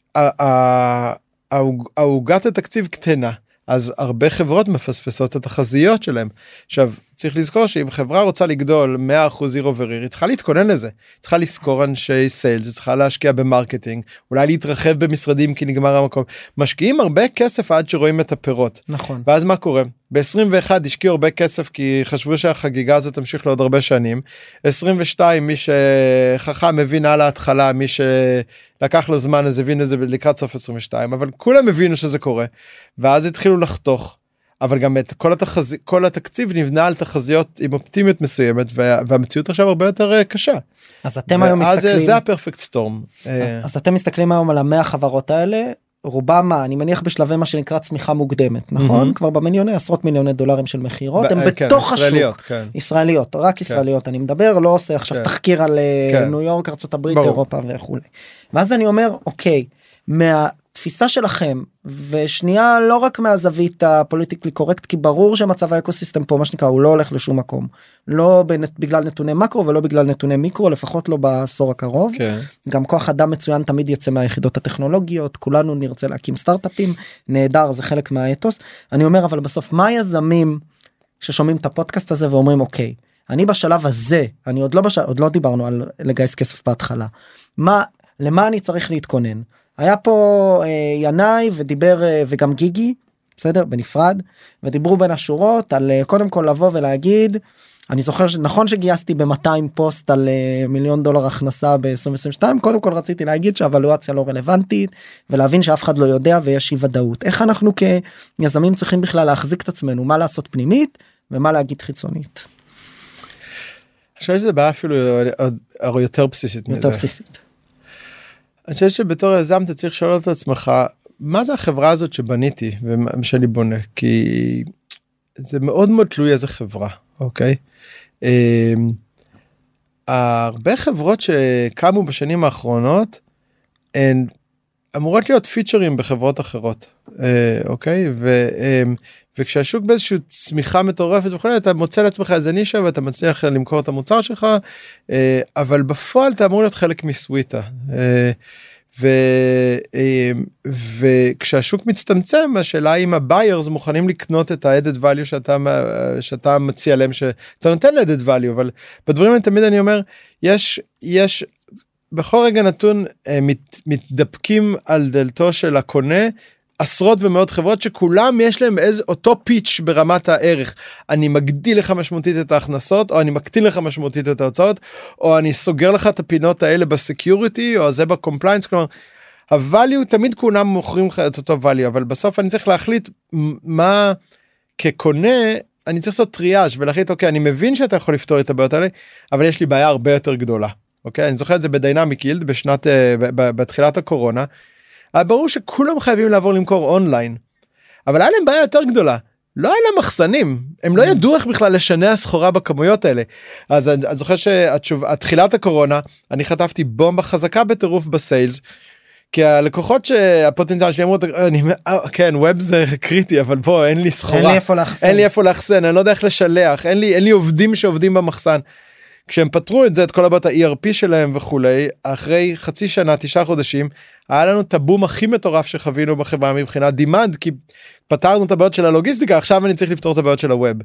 העוגת התקציב קטנה אז הרבה חברות מפספסות את התחזיות שלהם. עכשיו צריך לזכור שאם חברה רוצה לגדול 100% year over year היא צריכה להתכונן לזה. צריכה לשכור אנשי sales, היא צריכה להשקיע ב marketing, אולי להתרחב במשרדים כי נגמר המקום. משקיעים הרבה כסף עד שרואים את הפירות. נכון. ואז מה קורה? ב-21 השקיעו הרבה כסף כי חשבו שהחגיגה הזאת תמשיך לעוד הרבה שנים. 22 מי שחכם מבין על ההתחלה מי שלקח לו זמן אז הבין את זה לקראת סוף 22 אבל כולם הבינו שזה קורה. ואז התחילו לחתוך. אבל גם את כל התחז... כל התקציב נבנה על תחזיות עם אופטימיות מסוימת וה... והמציאות עכשיו הרבה יותר אה, קשה. אז אתם היום מסתכלים זה הפרפקט סטורם. אה. אז אתם מסתכלים היום על המאה חברות האלה רובם אני מניח בשלבי מה שנקרא צמיחה מוקדמת נכון mm-hmm. כבר במיליוני עשרות מיליוני דולרים של מכירות הם כן, בתוך ישראליות, השוק כן. ישראליות רק כן. ישראליות אני מדבר לא עושה עכשיו כן. תחקיר על אה, כן. ניו יורק ארצות הברית ברור. אירופה וכולי. ואז אני אומר אוקיי מה התפיסה שלכם ושנייה לא רק מהזווית ה politically correct כי ברור שמצב האקוסיסטם פה מה שנקרא הוא לא הולך לשום מקום לא בגלל נתוני מקרו ולא בגלל נתוני מיקרו לפחות לא בעשור הקרוב. כן. גם כוח אדם מצוין תמיד יצא מהיחידות הטכנולוגיות כולנו נרצה להקים סטארטאפים נהדר זה חלק מהאתוס אני אומר אבל בסוף מה יזמים ששומעים את הפודקאסט הזה ואומרים אוקיי אני בשלב הזה אני עוד לא בשל... עוד לא דיברנו על לגייס כסף בהתחלה מה למה אני צריך להתכונן היה פה אה, ינאי ודיבר אה, וגם גיגי בסדר בנפרד ודיברו בין השורות על אה, קודם כל לבוא ולהגיד אני זוכר שנכון שגייסתי ב-200 פוסט על uh, מיליון דולר הכנסה ב-2022 קודם כל רציתי להגיד שהוולואציה לא רלוונטית ולהבין שאף אחד לא יודע ויש אי ודאות איך אנחנו כיזמים צריכים בכלל להחזיק את עצמנו מה לעשות פנימית ומה להגיד חיצונית. אני חושב שזה בעיה אפילו יותר בסיסית יותר בסיסית. אני חושב שבתור יזם אתה צריך לשאול את עצמך מה זה החברה הזאת שבניתי ושאני בונה כי זה מאוד מאוד תלוי איזה חברה אוקיי. אמ, הרבה חברות שקמו בשנים האחרונות הן אמורות להיות פיצ'רים בחברות אחרות אה, אוקיי ו, אמ, וכשהשוק באיזושהי צמיחה מטורפת וכולי אתה מוצא לעצמך איזה נישה ואתה מצליח למכור את המוצר שלך אה, אבל בפועל אתה אמור להיות חלק מסוויטה. אה, ו, אמ, וכשהשוק מצטמצם השאלה אם הביירס מוכנים לקנות את ה-added value שאתה שאתה מציע להם שאתה נותן ל-added value אבל בדברים האלה תמיד אני אומר יש יש בכל רגע נתון אה, מת, מתדפקים על דלתו של הקונה עשרות ומאות חברות שכולם יש להם איזה אותו pitch ברמת הערך אני מגדיל לך משמעותית את ההכנסות או אני מקטין לך משמעותית את ההוצאות או אני סוגר לך את הפינות האלה ב security או זה ב compliance כלומר. ה value תמיד כולם מוכרים לך את אותו value אבל בסוף אני צריך להחליט מה כקונה אני צריך לעשות טריאז' ולהחליט אוקיי אני מבין שאתה יכול לפתור את הבעיות האלה אבל יש לי בעיה הרבה יותר גדולה אוקיי אני זוכר את זה ב Dynamic Yield בשנת uh, בתחילת הקורונה. היה ברור שכולם חייבים לעבור למכור אונליין. אבל היה להם בעיה יותר גדולה. לא היה להם מחסנים הם לא mm. ידעו איך בכלל לשנע סחורה בכמויות האלה אז אני זוכר שהתחילת הקורונה אני חטפתי בומבה חזקה בטירוף בסיילס. כי הלקוחות שהפוטנציאל שלי אמרו אני אה, כן ווב זה קריטי אבל בוא אין לי סחורה אין לי איפה לאחסן אין לי איפה לאחסן אני לא יודע איך לשלח אין לי אין לי עובדים שעובדים במחסן. כשהם פתרו את זה את כל הבעיות ה-ERP שלהם וכולי אחרי חצי שנה תשעה חודשים היה לנו את הבום הכי מטורף שחווינו בחברה מבחינת דימנד כי פתרנו את הבעיות של הלוגיסטיקה עכשיו אני צריך לפתור את הבעיות של הווב.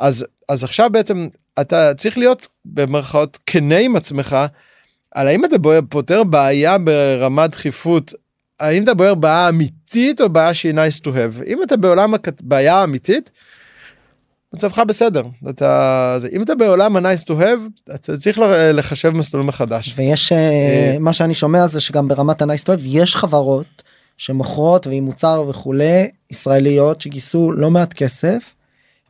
אז אז עכשיו בעצם אתה צריך להיות במרכאות כנה עם עצמך על האם אתה פותר בעיה ברמת דחיפות האם אתה בוער בעיה אמיתית או בעיה שהיא nice to have אם אתה בעולם הבעיה האמיתית. מצבך בסדר אתה זה אם אתה בעולם ה-nice to have אתה צריך לחשב מסלול מחדש. ויש אה, אה, מה שאני שומע זה שגם ברמת ה-nice to have יש חברות שמוכרות ועם מוצר וכולי ישראליות שגייסו לא מעט כסף.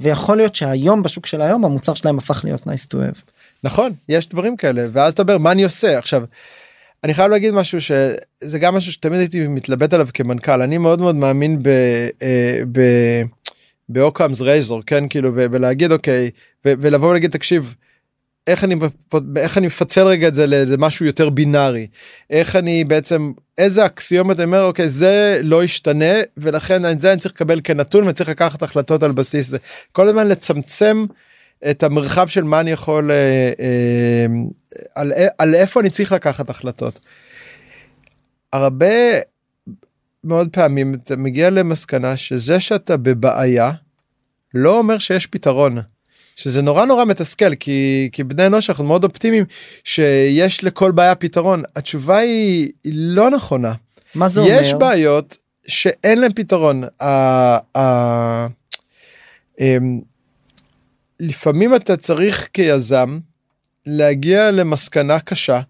ויכול להיות שהיום בשוק של היום המוצר שלהם הפך להיות nice to have. נכון יש דברים כאלה ואז אתה אומר מה אני עושה עכשיו. אני חייב להגיד משהו שזה גם משהו שתמיד הייתי מתלבט עליו כמנכ"ל אני מאוד מאוד מאמין ב... אה, ב באוקאמס רייזור כן כאילו ולהגיד אוקיי ולבוא ולהגיד תקשיב. איך אני איך אני מפצל רגע את זה למשהו יותר בינארי איך אני בעצם איזה אקסיומט אני אומר אוקיי זה לא ישתנה ולכן את זה אני צריך לקבל כנתון וצריך לקחת החלטות על בסיס זה כל הזמן לצמצם את המרחב של מה אני יכול אה, אה, על, על איפה אני צריך לקחת החלטות. הרבה מאוד פעמים אתה מגיע למסקנה שזה שאתה בבעיה לא אומר שיש פתרון. שזה נורא נורא מתסכל כי כי בני אנוש אנחנו מאוד אופטימיים שיש לכל בעיה פתרון התשובה היא, היא לא נכונה. מה זה יש אומר? יש בעיות שאין להם פתרון. ה, ה, ה, אמ, לפעמים אתה צריך כיזם להגיע למסקנה קשה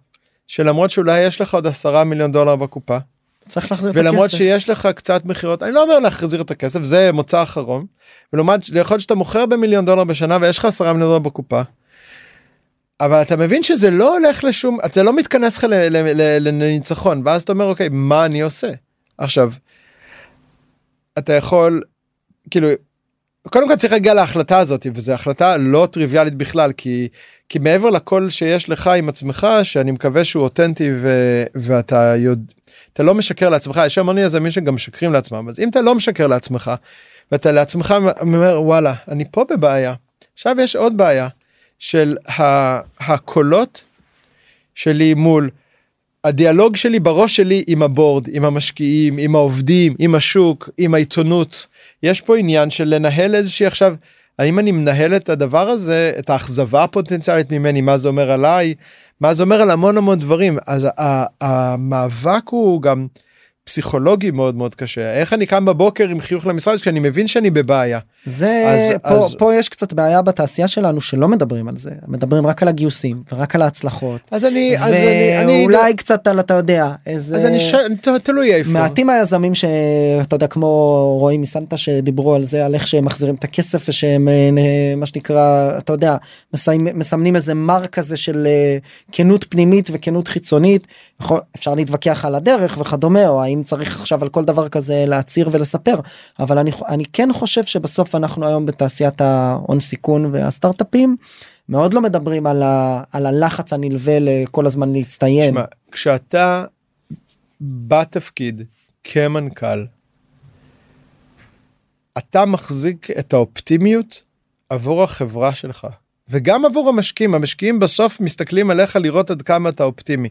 שלמרות שאולי יש לך עוד עשרה מיליון דולר בקופה צריך להחזיר את הכסף. ולמרות שיש לך קצת מכירות אני לא אומר להחזיר את הכסף זה מוצא אחרון. ולעומת יכול להיות שאתה מוכר במיליון דולר בשנה ויש לך עשרה מיליון דולר בקופה. אבל אתה מבין שזה לא הולך לשום אתה לא מתכנס לך לניצחון ואז אתה אומר אוקיי מה אני עושה עכשיו. אתה יכול כאילו קודם כל צריך להגיע להחלטה הזאת וזו החלטה לא טריוויאלית בכלל כי כי מעבר לכל שיש לך עם עצמך שאני מקווה שהוא אותנטי ו, ואתה יודע אתה לא משקר לעצמך יש המון יזמים שגם משקרים לעצמם אז אם אתה לא משקר לעצמך ואתה לעצמך אומר וואלה אני פה בבעיה עכשיו יש עוד בעיה של הקולות שלי מול הדיאלוג שלי בראש שלי עם הבורד עם המשקיעים עם העובדים עם השוק עם העיתונות. יש פה עניין של לנהל איזושהי עכשיו האם אני מנהל את הדבר הזה את האכזבה הפוטנציאלית ממני מה זה אומר עליי? מה זה אומר על המון המון דברים. אז המאבק הוא גם פסיכולוגי מאוד מאוד קשה. איך אני קם בבוקר עם חיוך למשרד כשאני מבין שאני בבעיה. זה אז, פה, אז... פה יש קצת בעיה בתעשייה שלנו שלא מדברים על זה. מדברים רק על הגיוסים ורק על ההצלחות. אז אני אז אני ואולי אני... קצת על אתה יודע איזה אז אני ש... תלוי איפה. מעטים היזמים שאתה יודע כמו רועי מסנטה שדיברו על זה על איך שהם מחזירים את הכסף ושהם אה, מה שנקרא אתה יודע מסיימים, מסמנים איזה מר כזה של אה, כנות פנימית וכנות חיצונית. אפשר להתווכח על הדרך וכדומה או האם צריך עכשיו על כל דבר כזה להצהיר ולספר אבל אני אני כן חושב שבסוף אנחנו היום בתעשיית ההון סיכון והסטארטאפים מאוד לא מדברים על, ה, על הלחץ הנלווה לכל הזמן להצטיין. שמה, כשאתה בתפקיד כמנכ"ל אתה מחזיק את האופטימיות עבור החברה שלך וגם עבור המשקיעים המשקיעים בסוף מסתכלים עליך לראות עד כמה אתה אופטימי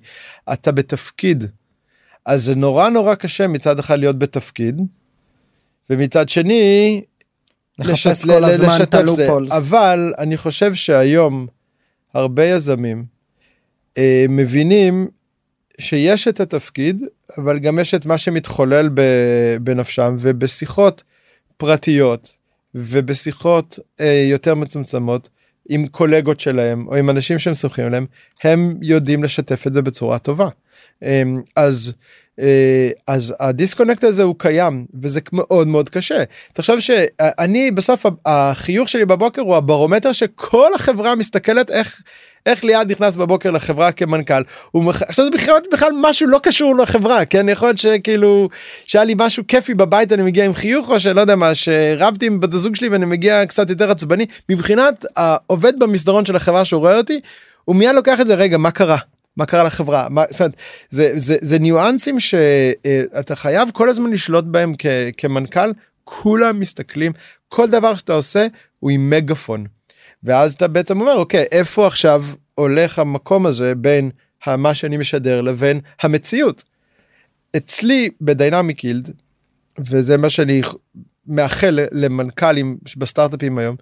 אתה בתפקיד אז זה נורא נורא קשה מצד אחד להיות בתפקיד ומצד שני לחפש כל הזמן את הלופולס אבל אני חושב שהיום הרבה יזמים אה, מבינים שיש את התפקיד אבל גם יש את מה שמתחולל בנפשם ובשיחות פרטיות ובשיחות אה, יותר מצומצמות עם קולגות שלהם או עם אנשים שהם סומכים עליהם הם יודעים לשתף את זה בצורה טובה. אמ, אז אה, אז הדיסקונקט הזה הוא קיים וזה מאוד מאוד קשה. תחשוב שאני בסוף החיוך שלי בבוקר הוא הברומטר שכל החברה מסתכלת איך איך ליעד נכנס בבוקר לחברה כמנכ"ל הוא. עכשיו זה בכלל, בכלל משהו לא קשור לחברה כן יכול להיות שכאילו שהיה לי משהו כיפי בבית אני מגיע עם חיוך או שלא יודע מה שרבתי עם בת הזוג שלי ואני מגיע קצת יותר עצבני מבחינת העובד במסדרון של החברה שהוא רואה אותי הוא מיד לוקח את זה רגע מה קרה מה קרה לחברה מה זאת אומרת, זה זה זה ניואנסים שאתה חייב כל הזמן לשלוט בהם כ, כמנכ"ל כולם מסתכלים כל דבר שאתה עושה הוא עם מגפון. ואז אתה בעצם אומר אוקיי איפה עכשיו הולך המקום הזה בין מה שאני משדר לבין המציאות. אצלי בדיינמיק יילד וזה מה שאני מאחל למנכ"לים בסטארט-אפים היום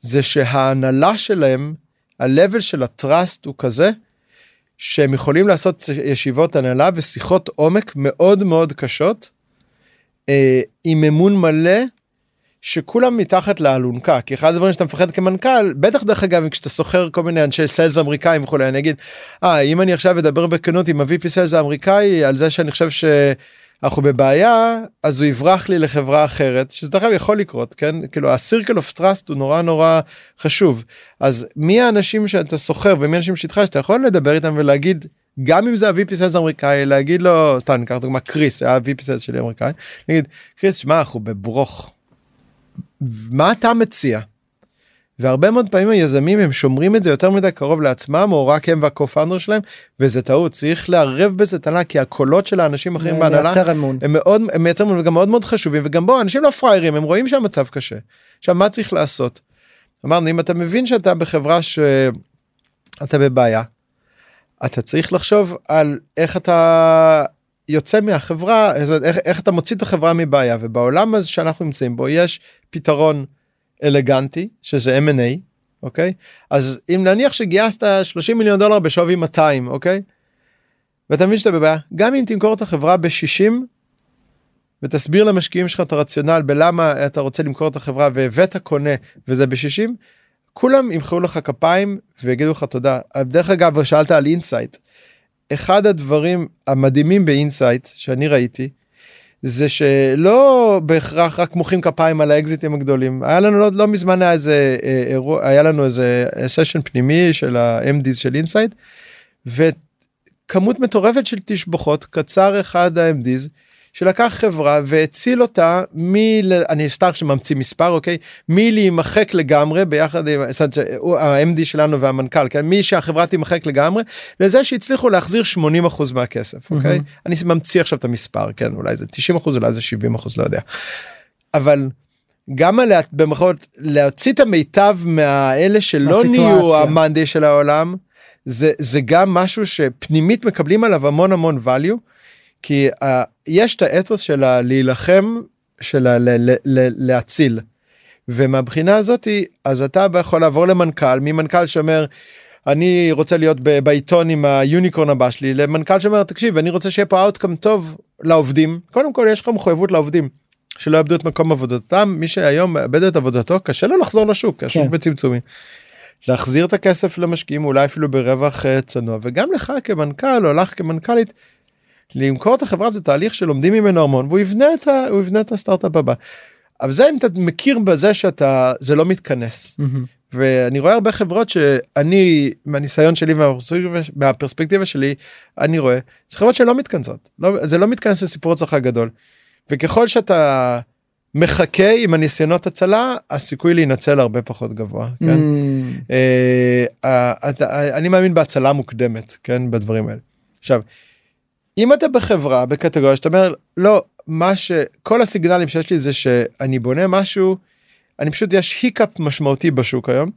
זה שההנהלה שלהם ה-level של הטראסט הוא כזה שהם יכולים לעשות ישיבות הנהלה ושיחות עומק מאוד מאוד קשות אה, עם אמון מלא שכולם מתחת לאלונקה. כי אחד הדברים שאתה מפחד כמנכ"ל בטח דרך אגב כשאתה שוכר כל מיני אנשי sales אמריקאים וכולי אני אגיד אה, אם אני עכשיו אדבר בכנות עם ה-VP sales האמריקאי על זה שאני חושב שאנחנו בבעיה אז הוא יברח לי לחברה אחרת שזה דרך אגב יכול לקרות כן כאילו ה circle of trust הוא נורא נורא חשוב אז מי האנשים שאתה שוכר ומי האנשים שאיתך שאתה יכול לדבר איתם ולהגיד גם אם זה ה-VP סיילס האמריקאי להגיד לו סתם ניקח דוגמה קריס היה ה-VP סיילס שלי אמריקאי נגיד קריס שמע אנחנו בברוך. מה אתה מציע? והרבה מאוד פעמים היזמים הם שומרים את זה יותר מדי קרוב לעצמם או רק הם והקו-פאונדר שלהם וזה טעות צריך לערב בזה את הנהלה כי הקולות של האנשים אחרים בהנהלה הם מאוד הם מייצר אמון וגם מאוד מאוד חשובים וגם בוא אנשים לא פראיירים הם רואים שהמצב קשה. עכשיו מה צריך לעשות? אמרנו אם אתה מבין שאתה בחברה שאתה בבעיה אתה צריך לחשוב על איך אתה יוצא מהחברה איך, איך אתה מוציא את החברה מבעיה ובעולם הזה שאנחנו נמצאים בו יש פתרון אלגנטי שזה M&A אוקיי אז אם נניח שגייסת 30 מיליון דולר בשווי 200 אוקיי. ואתה מבין שאתה בבעיה גם אם תמכור את החברה ב-60 ותסביר למשקיעים שלך את הרציונל בלמה אתה רוצה למכור את החברה והבאת קונה וזה ב-60 כולם ימחאו לך כפיים ויגידו לך תודה. דרך אגב שאלת על אינסייט. אחד הדברים המדהימים באינסייט שאני ראיתי זה שלא בהכרח רק מוחאים כפיים על האקזיטים הגדולים. היה לנו לא, לא מזמן היה איזה אה, אירוע היה לנו איזה session פנימי של ה-MDs של אינסייט וכמות מטורפת של תשבחות קצר אחד ה-MDs שלקח חברה והציל אותה מ... אני סתם שממציא מספר אוקיי מלהימחק לגמרי ביחד עם ה-MD שלנו והמנכ"ל כן מי שהחברה תימחק לגמרי לזה שהצליחו להחזיר 80 אחוז מהכסף אוקיי mm-hmm. אני ממציא עכשיו את המספר כן אולי זה 90 אחוז אולי זה 70 אחוז לא יודע. אבל גם על במרכאות להוציא את המיטב מהאלה שלא נהיו המאנדי של העולם זה זה גם משהו שפנימית מקבלים עליו המון המון value. כי uh, יש את האתוס של להילחם של להציל. ומהבחינה הזאתי אז אתה יכול לעבור למנכ"ל ממנכ"ל שאומר אני רוצה להיות ב- בעיתון עם היוניקורן הבא שלי למנכ"ל שאומר תקשיב אני רוצה שיהיה פה אאוטקאם טוב לעובדים קודם כל יש לך מחויבות לעובדים שלא יאבדו את מקום עבודתם מי שהיום מאבד את עבודתו קשה לו לחזור לשוק השוק כן. בצמצומים. להחזיר את הכסף למשקיעים אולי אפילו ברווח אה, צנוע וגם לך כמנכ"ל או לך כמנכ"לית. למכור את החברה זה תהליך שלומדים ממנו המון והוא יבנה את, ה, יבנה את הסטארט-אפ הבא. אבל זה אם אתה מכיר בזה שאתה זה לא מתכנס מהמם. ואני רואה הרבה חברות שאני מהניסיון שלי מהפרספקטיבה, מהפרספקטיבה שלי אני רואה זה חברות שלא מתכנסות לא, זה לא מתכנס לסיפור הצלחה גדול. וככל שאתה מחכה עם הניסיונות הצלה הסיכוי להינצל הרבה פחות גבוה. כן? מהמם. אה, אה, אתה- אני מאמין בהצלה מוקדמת כן בדברים האלה. עכשיו אם אתה בחברה בקטגוריה שאתה אומר לא מה שכל הסיגנלים שיש לי זה שאני בונה משהו אני פשוט יש היקאפ משמעותי בשוק היום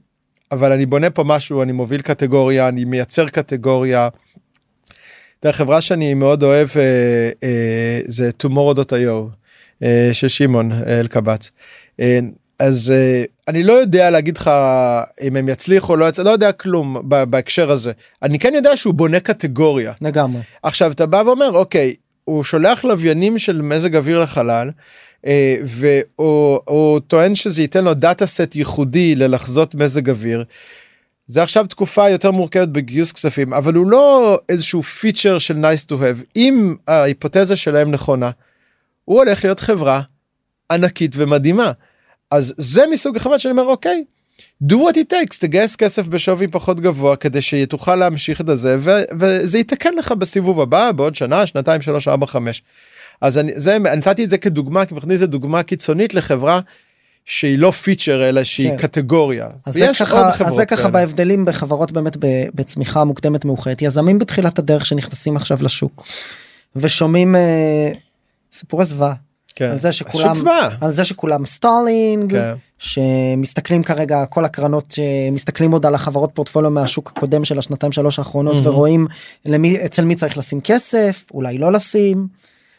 אבל אני בונה פה משהו אני מוביל קטגוריה אני מייצר קטגוריה. אתה יודע, חברה שאני מאוד אוהב אה, אה, זה tomorrow.io אה, של שמעון אה, אלקבץ. אה, אז אה, אני לא יודע להגיד לך אם הם יצליחו או לא יצליחו, לא יודע כלום בהקשר הזה. אני כן יודע שהוא בונה קטגוריה. לגמרי. עכשיו אתה בא ואומר אוקיי הוא שולח לוויינים של מזג אוויר לחלל אה, והוא הוא טוען שזה ייתן לו דאטה סט ייחודי ללחזות מזג אוויר. זה עכשיו תקופה יותר מורכבת בגיוס כספים אבל הוא לא איזשהו פיצ'ר של nice to have אם ההיפותזה שלהם נכונה. הוא הולך להיות חברה ענקית ומדהימה. אז זה מסוג החברה שאני אומר אוקיי. do what it takes תגייס כסף בשווי פחות גבוה כדי שתוכל להמשיך את הזה וזה יתקן לך בסיבוב הבא בעוד שנה שנתיים שלוש ארבע חמש. אז אני זה נתתי את זה כדוגמה כי מבחינתי זה דוגמה קיצונית לחברה שהיא לא פיצ'ר אלא שהיא כן. קטגוריה. אז זה ככה, אז זה ככה כאלה. בהבדלים בחברות באמת בצמיחה מוקדמת מאוחרת יזמים בתחילת הדרך שנכנסים עכשיו לשוק ושומעים אה, סיפורי זוועה כן. על זה שכולם. על זה שכולם סטולינג כן. שמסתכלים כרגע כל הקרנות שמסתכלים עוד על החברות פורטפוליו מהשוק הקודם של השנתיים שלוש האחרונות מהמם. ורואים למי אצל מי צריך לשים כסף אולי לא לשים.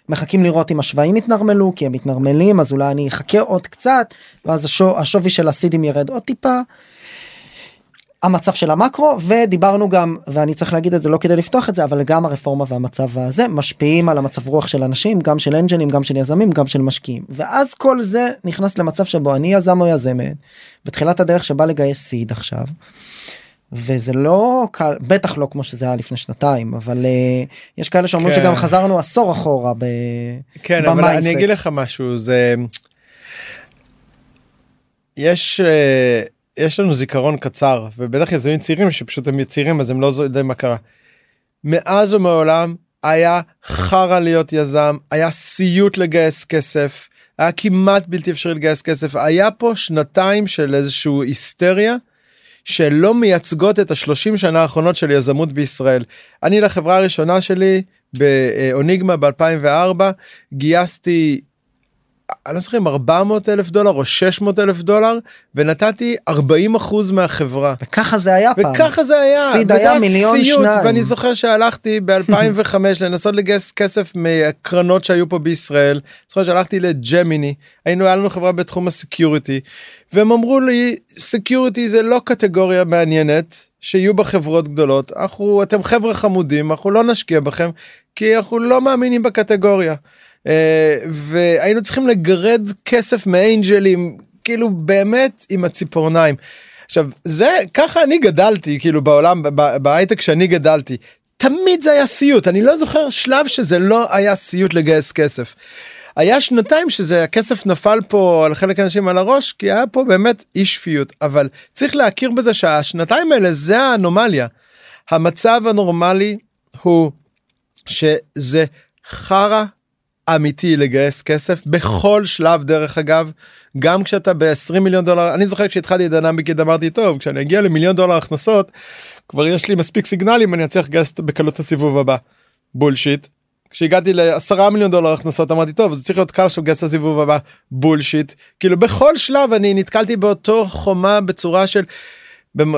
מחכים לראות אם השוויים יתנרמלו כי אם מתנרמלים אז אולי אני אחכה עוד קצת ואז השו, השווי של ה seedים ירד עוד טיפה. המצב של המקרו ודיברנו גם ואני צריך להגיד את זה לא כדי לפתוח את זה אבל גם הרפורמה והמצב הזה משפיעים על המצב רוח של אנשים גם של אנג'לים גם של יזמים גם של משקיעים ואז כל זה נכנס למצב שבו אני יזם או יזמת בתחילת הדרך שבא לגייס seed עכשיו. וזה לא קל בטח לא כמו שזה היה לפני שנתיים אבל uh, יש כאלה שאומרים כן. שגם חזרנו עשור אחורה ב... כן אבל ב mindset. אני אגיד לך משהו זה יש אה, יש לנו זיכרון קצר ובטח יזמים צעירים שפשוט הם צעירים אז הם לא יודעים מה קרה. מאז ומעולם היה חרא להיות יזם היה סיוט לגייס כסף היה כמעט בלתי אפשרי לגייס כסף היה פה שנתיים של איזשהו היסטריה. שלא מייצגות את השלושים שנה האחרונות של יזמות בישראל. אני לחברה הראשונה שלי באוניגמה ב2004 גייסתי אני לא זוכר אם 400 אלף דולר או 600 אלף דולר ונתתי 40 אחוז מהחברה. וככה זה היה פעם. וככה זה היה, סיד היה מיליון סיוט, שניים. ואני זוכר שהלכתי ב2005 לנסות לגייס כסף מקרנות שהיו פה בישראל, זוכר שהלכתי לג'מיני, היינו, היה לנו חברה בתחום ה security, והם אמרו לי security זה לא קטגוריה מעניינת, שיהיו בה חברות גדולות, אנחנו, אתם חבר'ה חמודים, אנחנו לא נשקיע בכם, כי אנחנו לא מאמינים בקטגוריה. אה, והיינו צריכים לגרד כסף מאנג'לים, כאילו באמת עם הציפורניים. עכשיו זה ככה אני גדלתי כאילו בעולם בהייטק שאני גדלתי תמיד זה היה סיוט אני לא זוכר שלב שזה לא היה סיוט לגייס כסף. היה שנתיים שזה הכסף נפל פה על חלק האנשים על הראש כי היה פה באמת אי שפיות אבל צריך להכיר בזה שהשנתיים האלה זה האנומליה. המצב הנורמלי הוא שזה חרא אמיתי לגייס כסף בכל שלב דרך אגב גם כשאתה ב-20 מיליון דולר אני זוכר כשהתחלתי את דינמיקד אמרתי טוב כשאני אגיע למיליון דולר הכנסות כבר יש לי מספיק סיגנלים אני אצליח לגייס בקלות הסיבוב הבא. בולשיט. כשהגעתי לעשרה מיליון דולר הכנסות אמרתי טוב זה צריך להיות קל עכשיו לגייס את הסיבוב הבא בולשיט כאילו בכל שלב אני נתקלתי באותו חומה בצורה של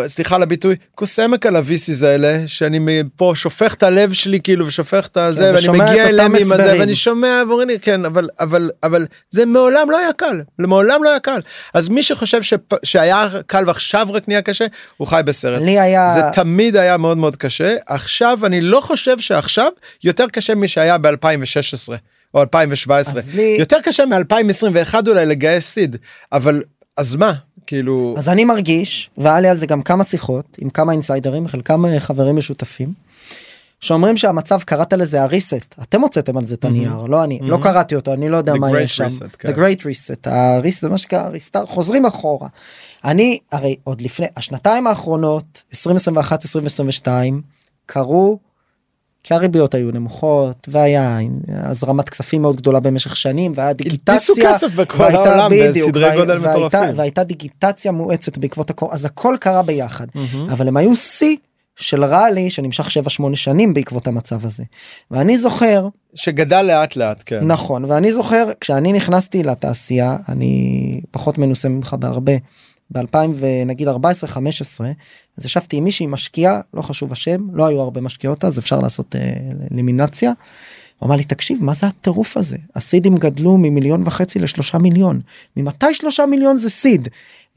סליחה על הביטוי כוס עמק על ה-VCs האלה שאני פה שופך את הלב שלי כאילו ושופך את הזה ואני ושומע את מגיע אליהם עם הזה. ואני שומע ואומרים לי כן אבל אבל אבל זה מעולם לא היה קל מעולם לא היה קל אז מי שחושב שפ, שהיה קל ועכשיו רק נהיה קשה הוא חי בסרט. לי היה... זה תמיד היה מאוד מאוד קשה עכשיו אני לא חושב שעכשיו יותר קשה משהיה ב2016 או 2017 אז לי- יותר קשה מ2021 אולי לגייס סיד אבל אז מה כאילו אז אני מרגיש, והיה לי על זה גם כמה שיחות עם כמה אינסיידרים, חלקם חברים משותפים, שאומרים שהמצב קראת לזה הריסט, אתם הוצאתם על זה את הנייר, לא אני, לא קראתי אותו, אני לא יודע The מה Great יש שם. Reset, כן. The Great Reset, הריסט זה מה שנקרא ריסטאר, חוזרים אחורה. אני, הרי עוד לפני, השנתיים האחרונות, 2021, 2022, קרו כי הריביות היו נמוכות והיה הזרמת כספים מאוד גדולה במשך שנים והיה דיגיטציה והייתה- בדיוק, בסדרי וה- גודל והייתה-. והייתה דיגיטציה מואצת בעקבות הכל אז הכל קרה ביחד מהמם. אבל הם היו שיא של ראלי שנמשך 7-8 שנים בעקבות המצב הזה ואני זוכר שגדל לאט לאט כן. נכון ואני זוכר כשאני נכנסתי לתעשייה אני פחות מנוסה ממך בהרבה ב-2000 ונגיד 14 15 אז ישבתי עם מישהי משקיעה לא חשוב השם לא היו הרבה משקיעות אז אפשר לעשות אה, אלימינציה. הוא אמר לי תקשיב מה זה הטירוף הזה הסידים גדלו ממיליון וחצי לשלושה מיליון ממתי שלושה מיליון זה סיד.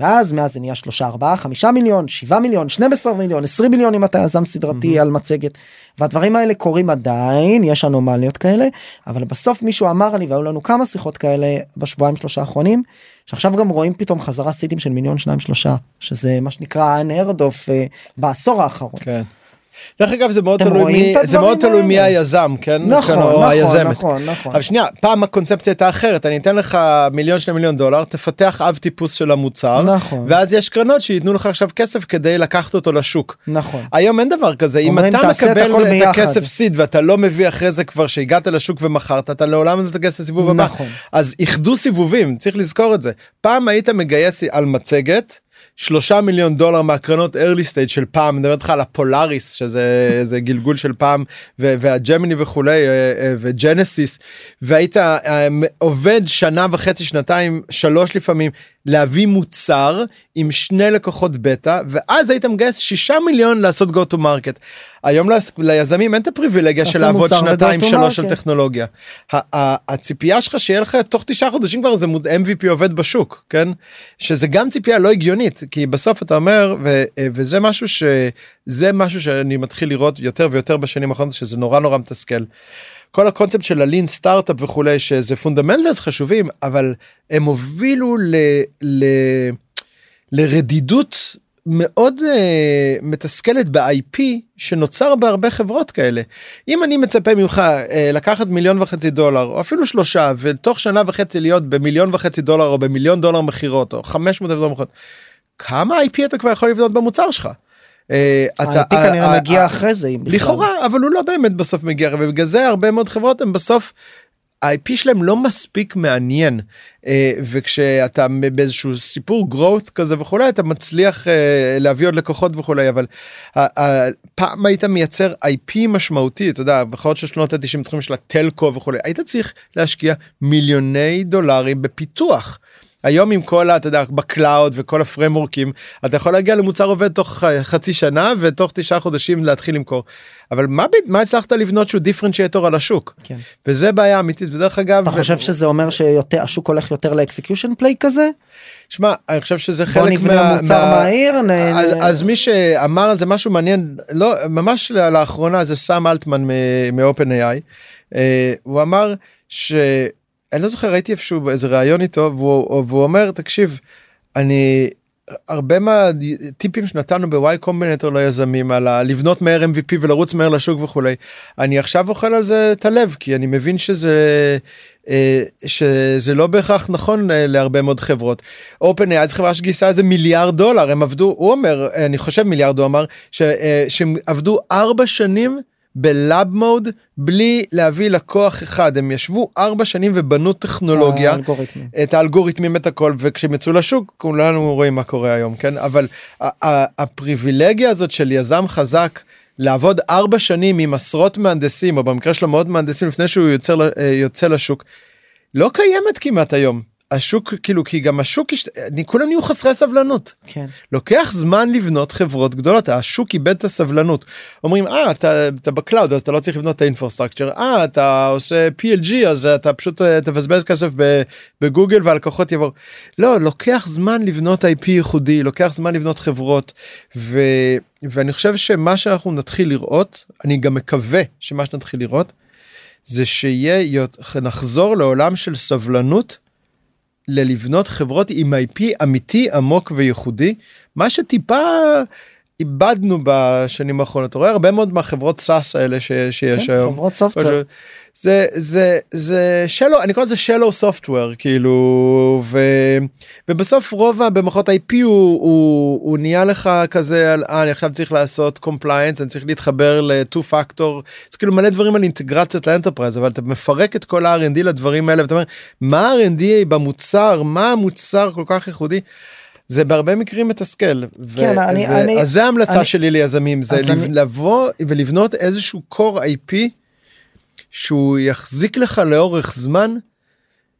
ואז מאז זה נהיה שלושה ארבעה חמישה מיליון שבעה מיליון 12 מיליון 20 מיליון אם אתה יזם סדרתי על מצגת והדברים האלה קורים עדיין יש אנומליות כאלה אבל בסוף מישהו אמר לי והיו לנו כמה שיחות כאלה בשבועיים שלושה האחרונים שעכשיו גם רואים פתאום חזרה סידים של מיליון שניים שלושה שזה מה שנקרא unheard of אה, בעשור האחרון. כן. דרך אגב זה מאוד תלוי מי את זה מאוד תלוי מי? היזם כן נכון כן, נכון היזמת. נכון נכון. אבל שנייה פעם הקונספציה הייתה אחרת אני אתן לך מיליון שני מיליון דולר תפתח אב טיפוס של המוצר נכון. ואז יש קרנות שייתנו לך עכשיו כסף כדי לקחת אותו לשוק. נכון. היום אין דבר כזה אם אתה "תעשה את מקבל את ביחד". הכסף סיד ואתה לא מביא אחרי זה כבר שהגעת לשוק ומכרת אתה לעולם לא תגייס לסיבוב הבא נכון. אז איחדו סיבובים צריך לזכור את זה פעם היית מגייס על מצגת. שלושה מיליון דולר מהקרנות early stage של פעם מדבר איתך על הפולאריס שזה זה גלגול של פעם והג'מיני וכולי אה, אה, וג'נסיס והיית אה, עובד שנה וחצי שנתיים שלוש לפעמים להביא מוצר עם שני לקוחות בטא ואז היית מגייס שישה מיליון לעשות go to market. היום ליז- ליזמים אין את הפריבילגיה של לעבוד שנתיים שלוש market. טכנולוגיה. הציפייה שלך שיהיה לך תוך תשעה חודשים כבר זה MVP עובד בשוק כן שזה גם ציפייה לא הגיונית כי בסוף אתה אומר ו- וזה משהו שזה משהו שאני מתחיל לראות יותר ויותר בשנים האחרונות שזה נורא נורא מתסכל. כל הקונספט של ה lean startup וכולי שזה fundamentals חשובים אבל הם הובילו ל... ל... לרדידות מאוד uh, מתסכלת ב-IP שנוצר בהרבה חברות כאלה. אם אני מצפה ממך uh, לקחת מיליון וחצי דולר או אפילו שלושה ותוך שנה וחצי להיות במיליון וחצי דולר או במיליון דולר מכירות או 500 אלף דולר מכירות, כמה IP אתה כבר יכול לבנות במוצר שלך? אה, אתה- ה-IP כנראה ה- מגיע אחרי זה. לכאורה אבל הוא לא באמת בסוף מגיע ובגלל זה הרבה מאוד חברות הם בסוף. ה-IP שלהם לא מספיק מעניין אה, וכשאתה באיזשהו סיפור growth כזה וכולי אתה מצליח אה, להביא עוד לקוחות וכולי אבל פעם היית מייצר IP משמעותי אתה יודע בחברות של שנות ה-90 בתחום של ה telco וכולי היית צריך להשקיע מיליוני דולרים בפיתוח. היום עם כל ה- אתה יודע ב cloud וכל ה frameworkים אתה יכול להגיע למוצר עובד תוך אה, חצי שנה ותוך תשעה חודשים להתחיל למכור. אבל מה מה הצלחת לבנות שהוא differentiator על השוק כן. וזה בעיה אמיתית ודרך אגב אתה חושב שזה אומר שהשוק הולך יותר ל execution play כזה? שמע אני חושב שזה בוא חלק נבנה מה... מוצר מה- מהיר. נ- אז, נ- אז מי שאמר על זה משהו מעניין לא ממש לאחרונה זה סאם אלטמן מאופן איי הוא אמר שאני לא זוכר ראיתי איפשהו באיזה ראיון איתו והוא, והוא אומר תקשיב אני הרבה מהטיפים שנתנו בוואי קומבינטור ליזמים על לבנות מהר MVP ולרוץ מהר לשוק וכולי אני עכשיו אוכל על זה את הלב כי אני מבין שזה אה, שזה לא בהכרח נכון אה, להרבה מאוד חברות. אופן אז חברה שגייסה איזה מיליארד דולר הם עבדו הוא אומר אני חושב מיליארד הוא אמר ש- אה, שהם עבדו ארבע שנים בלאב מוד בלי להביא לקוח אחד הם ישבו ארבע שנים ובנו טכנולוגיה האלגוריתמים. את האלגוריתמים את הכל וכשהם יצאו לשוק כולנו רואים מה קורה היום כן אבל הפריבילגיה הזאת של יזם חזק לעבוד ארבע שנים עם עשרות מהנדסים או במקרה שלו מאות מהנדסים לפני שהוא יוצא, אה, יוצא לשוק לא קיימת כמעט היום. השוק כאילו כי גם השוק יש... כולם נהיו חסרי סבלנות. כן. לוקח זמן לבנות חברות גדולות השוק איבד את הסבלנות. אומרים אה אתה, אתה ב cloud אז אתה לא צריך לבנות את ה infrastructure. אה אתה עושה PLG אז אתה פשוט אה, תבזבז כסף בגוגל והלקוחות יבואו. לא לוקח זמן לבנות IP ייחודי לוקח זמן לבנות חברות ו, ואני חושב שמה שאנחנו נתחיל לראות אני גם מקווה שמה שנתחיל לראות. זה שיהיה נחזור לעולם של סבלנות ללבנות חברות עם IP אמיתי עמוק וייחודי. מה שטיפה איבדנו בשנים האחרונות אתה רואה הרבה מאוד מהחברות SaaS האלה שיש כן, היום. חברות software זה זה זה shallow אני קורא לזה shallow software כאילו ו, ובסוף רוב במערכות IP הוא, הוא, הוא נהיה לך כזה על אה, אני עכשיו צריך לעשות compliance אני צריך להתחבר ל-2 פקטור זה כאילו מלא דברים על אינטגרציות ל enterprise אבל אתה מפרק את כל ה-R&D לדברים האלה ואתה אומר מה ה-R&D במוצר מה המוצר כל כך ייחודי. זה בהרבה מקרים מתסכל. כן, ו- אני, ו- אני, אז זה ההמלצה אני, שלי ליזמים זה אני... לבוא ולבנות איזשהו core IP שהוא יחזיק לך לאורך זמן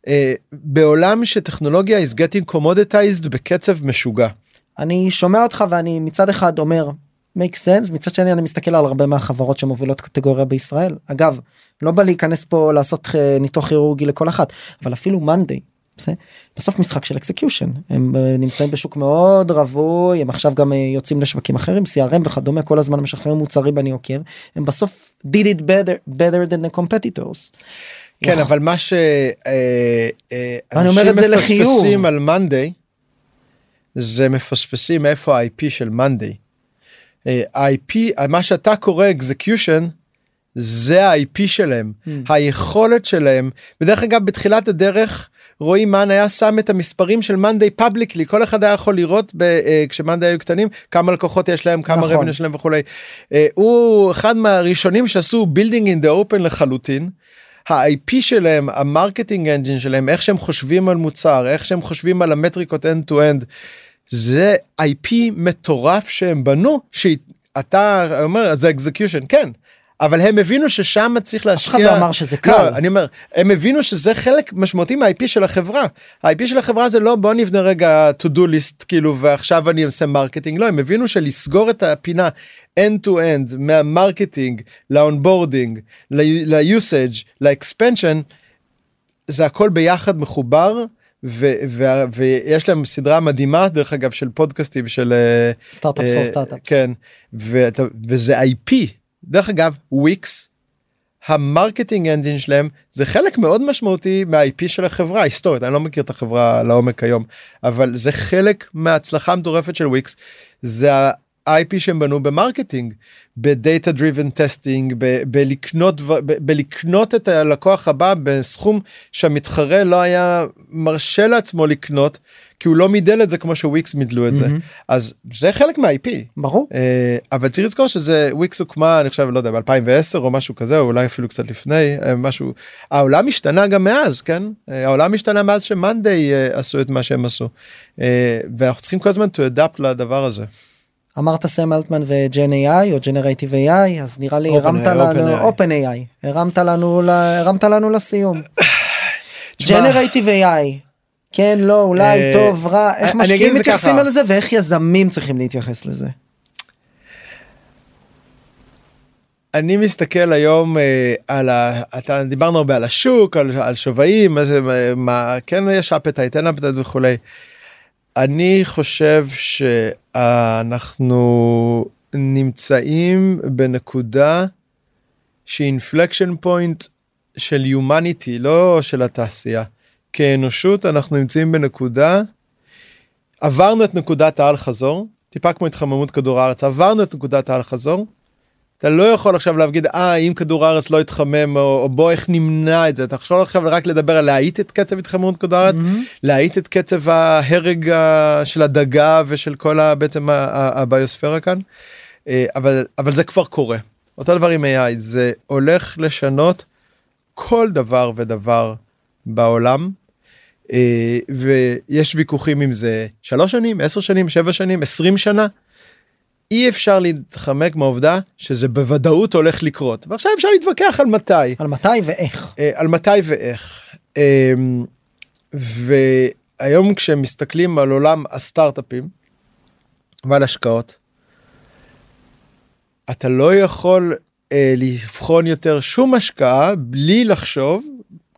אה, בעולם שטכנולוגיה is getting commoditized בקצב משוגע. אני שומע אותך ואני מצד אחד אומר make sense מצד שני אני מסתכל על הרבה מהחברות שמובילות קטגוריה בישראל אגב לא בא להיכנס פה לעשות אה, ניתוח כירורגי לכל אחת אבל אפילו מאנדיי בסוף משחק של execution הם אה, נמצאים בשוק מאוד רווי הם עכשיו גם אה, יוצאים לשווקים אחרים CRM וכדומה כל הזמן משחררים מוצרים אני עוקב הם בסוף did it better better than the competitors. כן אבל מה ש... אה, אני אומר את זה לחיוב. מפספסים על מאנדיי זה מפספסים איפה ה-IP של מאנדיי. ה-IP מה שאתה קורא execution זה ה-IP שלהם mm. היכולת שלהם בדרך אגב בתחילת הדרך רואים מאן היה שם את המספרים של מאנדיי publicly כל אחד היה יכול לראות ב, uh, כשמאנדיי היו קטנים כמה לקוחות יש להם כמה נכון. revenue שלהם וכולי. Uh, הוא אחד מהראשונים שעשו building in the open לחלוטין. ה-IP שלהם ה marketing engine שלהם איך שהם חושבים על מוצר איך שהם חושבים על המטריקות end to end זה IP מטורף שהם בנו שאתה אומר זה execution כן אבל הם הבינו ששם צריך להשקיע. אף אחד לא אמר שזה קל. לא, אני אומר, הם הבינו שזה חלק משמעותי מה-IP של החברה. ה-IP של החברה זה לא בוא נבנה רגע to do list כאילו ועכשיו אני עושה marketing לא הם הבינו שלסגור את הפינה end to end מהמרקטינג לאונבורדינג ליוסאג' לאקספנשן זה הכל ביחד מחובר. ו- ו- ויש להם סדרה מדהימה דרך אגב של פודקאסטים של Startup for Startup כן וזה IP דרך אגב וויקס ה marketing engine שלהם זה חלק מאוד משמעותי מה-IP של החברה היסטורית אני לא מכיר את החברה לעומק היום אבל זה חלק מההצלחה המטורפת של וויקס זה ה-IP שהם בנו ב marketing ב data driven testing בלקנות בלקנות את הלקוח הבא בסכום שהמתחרה לא היה מרשה לעצמו לקנות כי הוא לא מידל את זה כמו שוויקס מידלו את זה. mm-hmm. אז זה חלק מה-IP ברור. uh, אבל צריך לזכור שזה וויקס הוקמה אני חושב לא יודע ב2010 או משהו כזה או אולי אפילו קצת לפני uh, משהו. העולם השתנה גם מאז כן? uh, העולם השתנה מאז שמאנדיי עשו את מה שהם עשו. ואנחנו צריכים כל הזמן to adapt לדבר הזה. אמרת סם אלטמן וג'ן איי או ג'נרייטיב איי אז נראה לי הרמת לנו אופן איי הרמת לנו הרמת לנו לסיום. ג'נרייטיב איי כן לא אולי אה, טוב רע איך משקיעים מתייחסים לזה ואיך יזמים צריכים להתייחס לזה. אני מסתכל היום אה, על ה... אתה דיברנו הרבה על השוק על, על שווים מה, מה כן יש אפטייט אין אפטייט וכולי. אני חושב שאנחנו נמצאים בנקודה שהיא inflection point של humanity לא של התעשייה. כאנושות אנחנו נמצאים בנקודה עברנו את נקודת האל חזור טיפה כמו התחממות כדור הארץ עברנו את נקודת האל חזור. אתה לא יכול עכשיו להגיד אה אם כדור הארץ לא יתחמם או, או בוא איך נמנע את זה אתה יכול עכשיו רק לדבר על להאיט את קצב התחממות כדור הארץ mm-hmm. להאיט את קצב ההרג של הדגה ושל כל ה, בעצם הביוספירה כאן אה, אבל אבל זה כבר קורה אותו דבר עם AI זה הולך לשנות כל דבר ודבר בעולם אה, ויש ויכוחים אם זה שלוש שנים, עשר שנים, שבע שנים, עשרים שנה. אי אפשר להתחמק מהעובדה שזה בוודאות הולך לקרות ועכשיו אפשר להתווכח על מתי על מתי ואיך אה, על מתי ואיך. אה, והיום כשמסתכלים על עולם הסטארט-אפים ועל השקעות, אתה לא יכול אה, לבחון יותר שום השקעה בלי לחשוב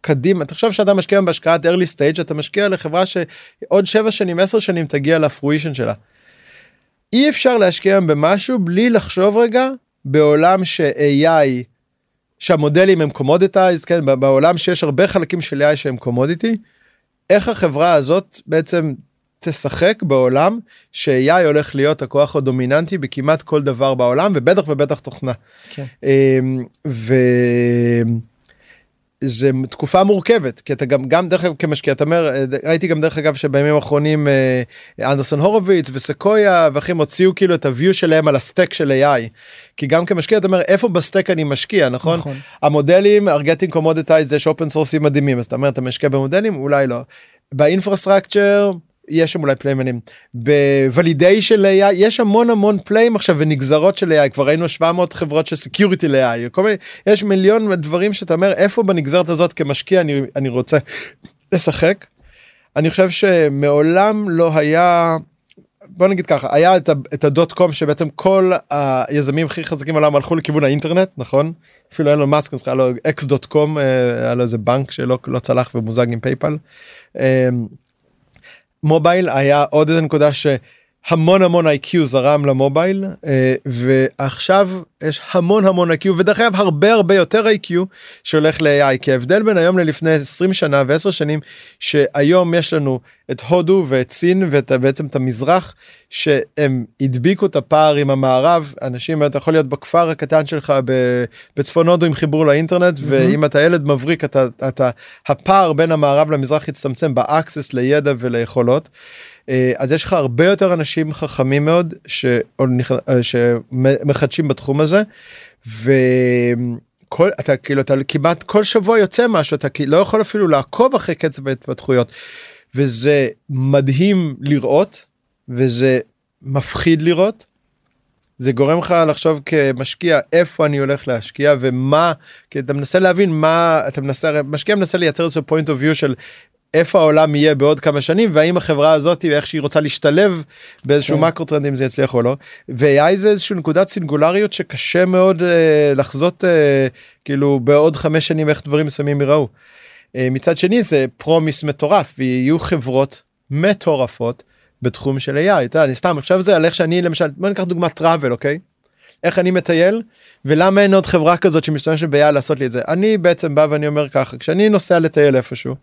קדימה תחשוב שאתה משקיע בהשקעת early stage אתה משקיע לחברה שעוד 7 שנים 10 שנים תגיע לפרוישן שלה. אי אפשר להשקיע במשהו בלי לחשוב רגע בעולם ש-AI שהמודלים הם commoditized כן בעולם שיש הרבה חלקים של AI שהם commodity איך החברה הזאת בעצם תשחק בעולם ש-AI הולך להיות הכוח הדומיננטי בכמעט כל דבר בעולם ובטח ובטח תוכנה. כן. אמ, ו... זה תקופה מורכבת כי אתה גם גם דרך אגב כמשקיע אתה אומר ראיתי גם דרך אגב שבימים האחרונים אה, אנדריסן הורוביץ וסקויה ואחרים הוציאו כאילו את ה view שלהם על ה stack של AI. כי גם כמשקיע אתה אומר איפה ב stack אני משקיע נכון, נכון. המודלים getting commoditized יש open source ים מדהימים אז אתה אומר אתה משקיע במודלים אולי לא. ב infrastructure יש שם אולי player ים ב validation AI יש המון המון player ים עכשיו ונגזרות של AI כבר ראינו 700 חברות של security ל-AI כל מיני יש מיליון דברים שאתה אומר איפה בנגזרת הזאת כמשקיע אני אני רוצה לשחק. אני חושב שמעולם לא היה בוא נגיד ככה היה את, את ה dot com שבעצם כל היזמים הכי חזקים בעולם הלכו לכיוון האינטרנט נכון אפילו אילון מאסק היה לו X דוט קום היה לו איזה בנק שלא לא צלח ומוזג עם פייפאל. mobile היה עוד איזה נקודה שהמון המון IQ זרם ל mobile אה, ועכשיו יש המון המון IQ ודרך אגב הרבה הרבה יותר IQ שהולך ל-AI כי ההבדל בין היום ללפני 20 שנה ו10 שנים שהיום יש לנו את הודו ואת סין ואת בעצם את המזרח שהם הדביקו את הפער עם המערב אנשים אתה יכול להיות בכפר הקטן שלך בצפון הודו עם חיבור לאינטרנט mm-hmm. ואם אתה ילד מבריק אתה, אתה הפער בין המערב למזרח יצטמצם ב access לידע וליכולות. אה, אז יש לך הרבה יותר אנשים חכמים מאוד אה, שמחדשים בתחום הזה. וכל אתה כאילו אתה כמעט כל שבוע יוצא משהו אתה לא יכול אפילו לעקוב אחרי קצב ההתפתחויות וזה מדהים לראות וזה מפחיד לראות. זה גורם לך לחשוב כמשקיע איפה אני הולך להשקיע ומה כי אתה מנסה להבין מה אתה מנסה משקיע מנסה לייצר איזה point of view של איפה העולם יהיה בעוד כמה שנים והאם החברה הזאת איך שהיא רוצה להשתלב באיזשהו כן. macro trend אם זה יצליח או לא. ו-AI זה איזושהי נקודת סינגולריות שקשה מאוד uh, לחזות uh, כאילו בעוד חמש שנים איך דברים מסוימים ייראו. Uh, מצד שני זה promise מטורף ויהיו חברות מטורפות בתחום של AI. אתה, אני סתם עכשיו זה על איך שאני למשל בוא ניקח דוגמא טראבל אוקיי. איך אני מטייל ולמה אין עוד חברה כזאת שמשתמשת ב-AI לעשות לי את זה אני בעצם בא ואני אומר ככה כשאני נוסע לטייל איפשהו.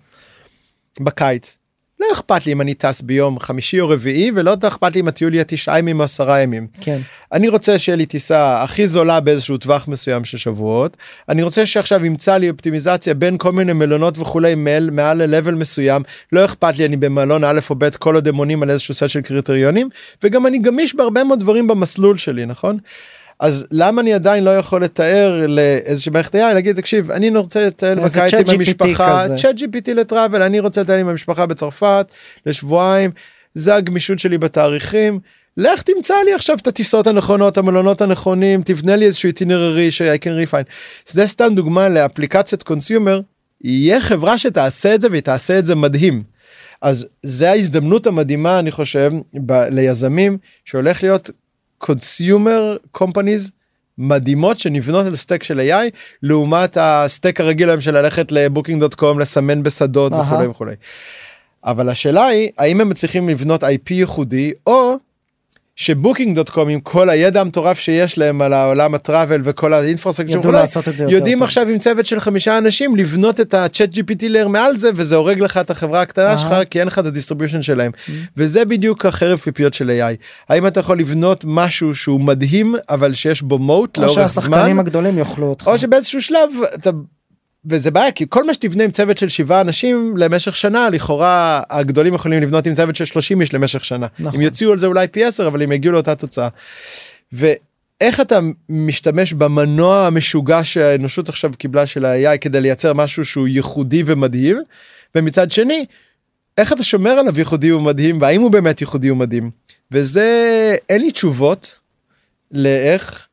בקיץ. לא אכפת לי אם אני טס ביום חמישי או רביעי ולא אכפת לי אם הטיול יהיה תשעה ימים או עשרה ימים. כן. אני רוצה שיהיה לי טיסה הכי זולה באיזשהו טווח מסוים של שבועות. אני רוצה שעכשיו ימצא לי אופטימיזציה בין כל מיני מלונות וכולי מעל מעל ל-level מסוים. לא אכפת לי אני במלון א' או ב' כל עוד הם עונים על איזשהו סט של קריטריונים וגם אני גמיש בהרבה מאוד דברים במסלול שלי נכון. אז למה אני עדיין לא יכול לתאר לאיזושהי מערכת AI להגיד תקשיב אני רוצה לטייל בקיץ עם המשפחה צ'אט gpt לטראבל אני רוצה לטייל עם המשפחה בצרפת לשבועיים זה הגמישות שלי בתאריכים. לך תמצא לי עכשיו את הטיסות הנכונות המלונות הנכונים תבנה לי איזשהו איטינררי ש-I can refine. זה סתם דוגמה לאפליקציית קונסיומר יהיה חברה שתעשה את זה והיא תעשה את זה מדהים. אז זה ההזדמנות המדהימה אני חושב ב- ליזמים שהולך להיות consumer companies מדהימות שנבנות על stack של AI לעומת ה stack הרגיל היום של ללכת לבוקינג דוט קום לסמן בשדות וכולי וכולי. אבל השאלה היא האם הם מצליחים לבנות IP ייחודי או שבוקינג דוט קום עם כל הידע המטורף שיש להם על העולם ה travel וכל ה infrastructure יודעים עכשיו עם צוות של חמישה אנשים לבנות את ה ChatGPT layer מעל זה וזה הורג לך את החברה הקטנה שלך כי אין לך את ה distribution שלהם. Mm. וזה בדיוק החרב פיפיות של AI האם אתה יכול לבנות משהו שהוא מדהים אבל שיש בו moat לאורך זמן? או שהשחקנים הגדולים יאכלו אותך. או שבאיזשהו שלב אתה וזה בעיה כי כל מה שתבנה עם צוות של שבעה אנשים למשך שנה לכאורה הגדולים יכולים לבנות עם צוות של 30 איש למשך שנה נכון. הם יוציאו על זה אולי פי 10 אבל הם יגיעו לאותה תוצאה. ואיך אתה משתמש במנוע המשוגע שהאנושות עכשיו קיבלה של ה-AI כדי לייצר משהו שהוא ייחודי ומדהים ומצד שני איך אתה שומר עליו ייחודי ומדהים והאם הוא באמת ייחודי ומדהים וזה אין לי תשובות לאיך.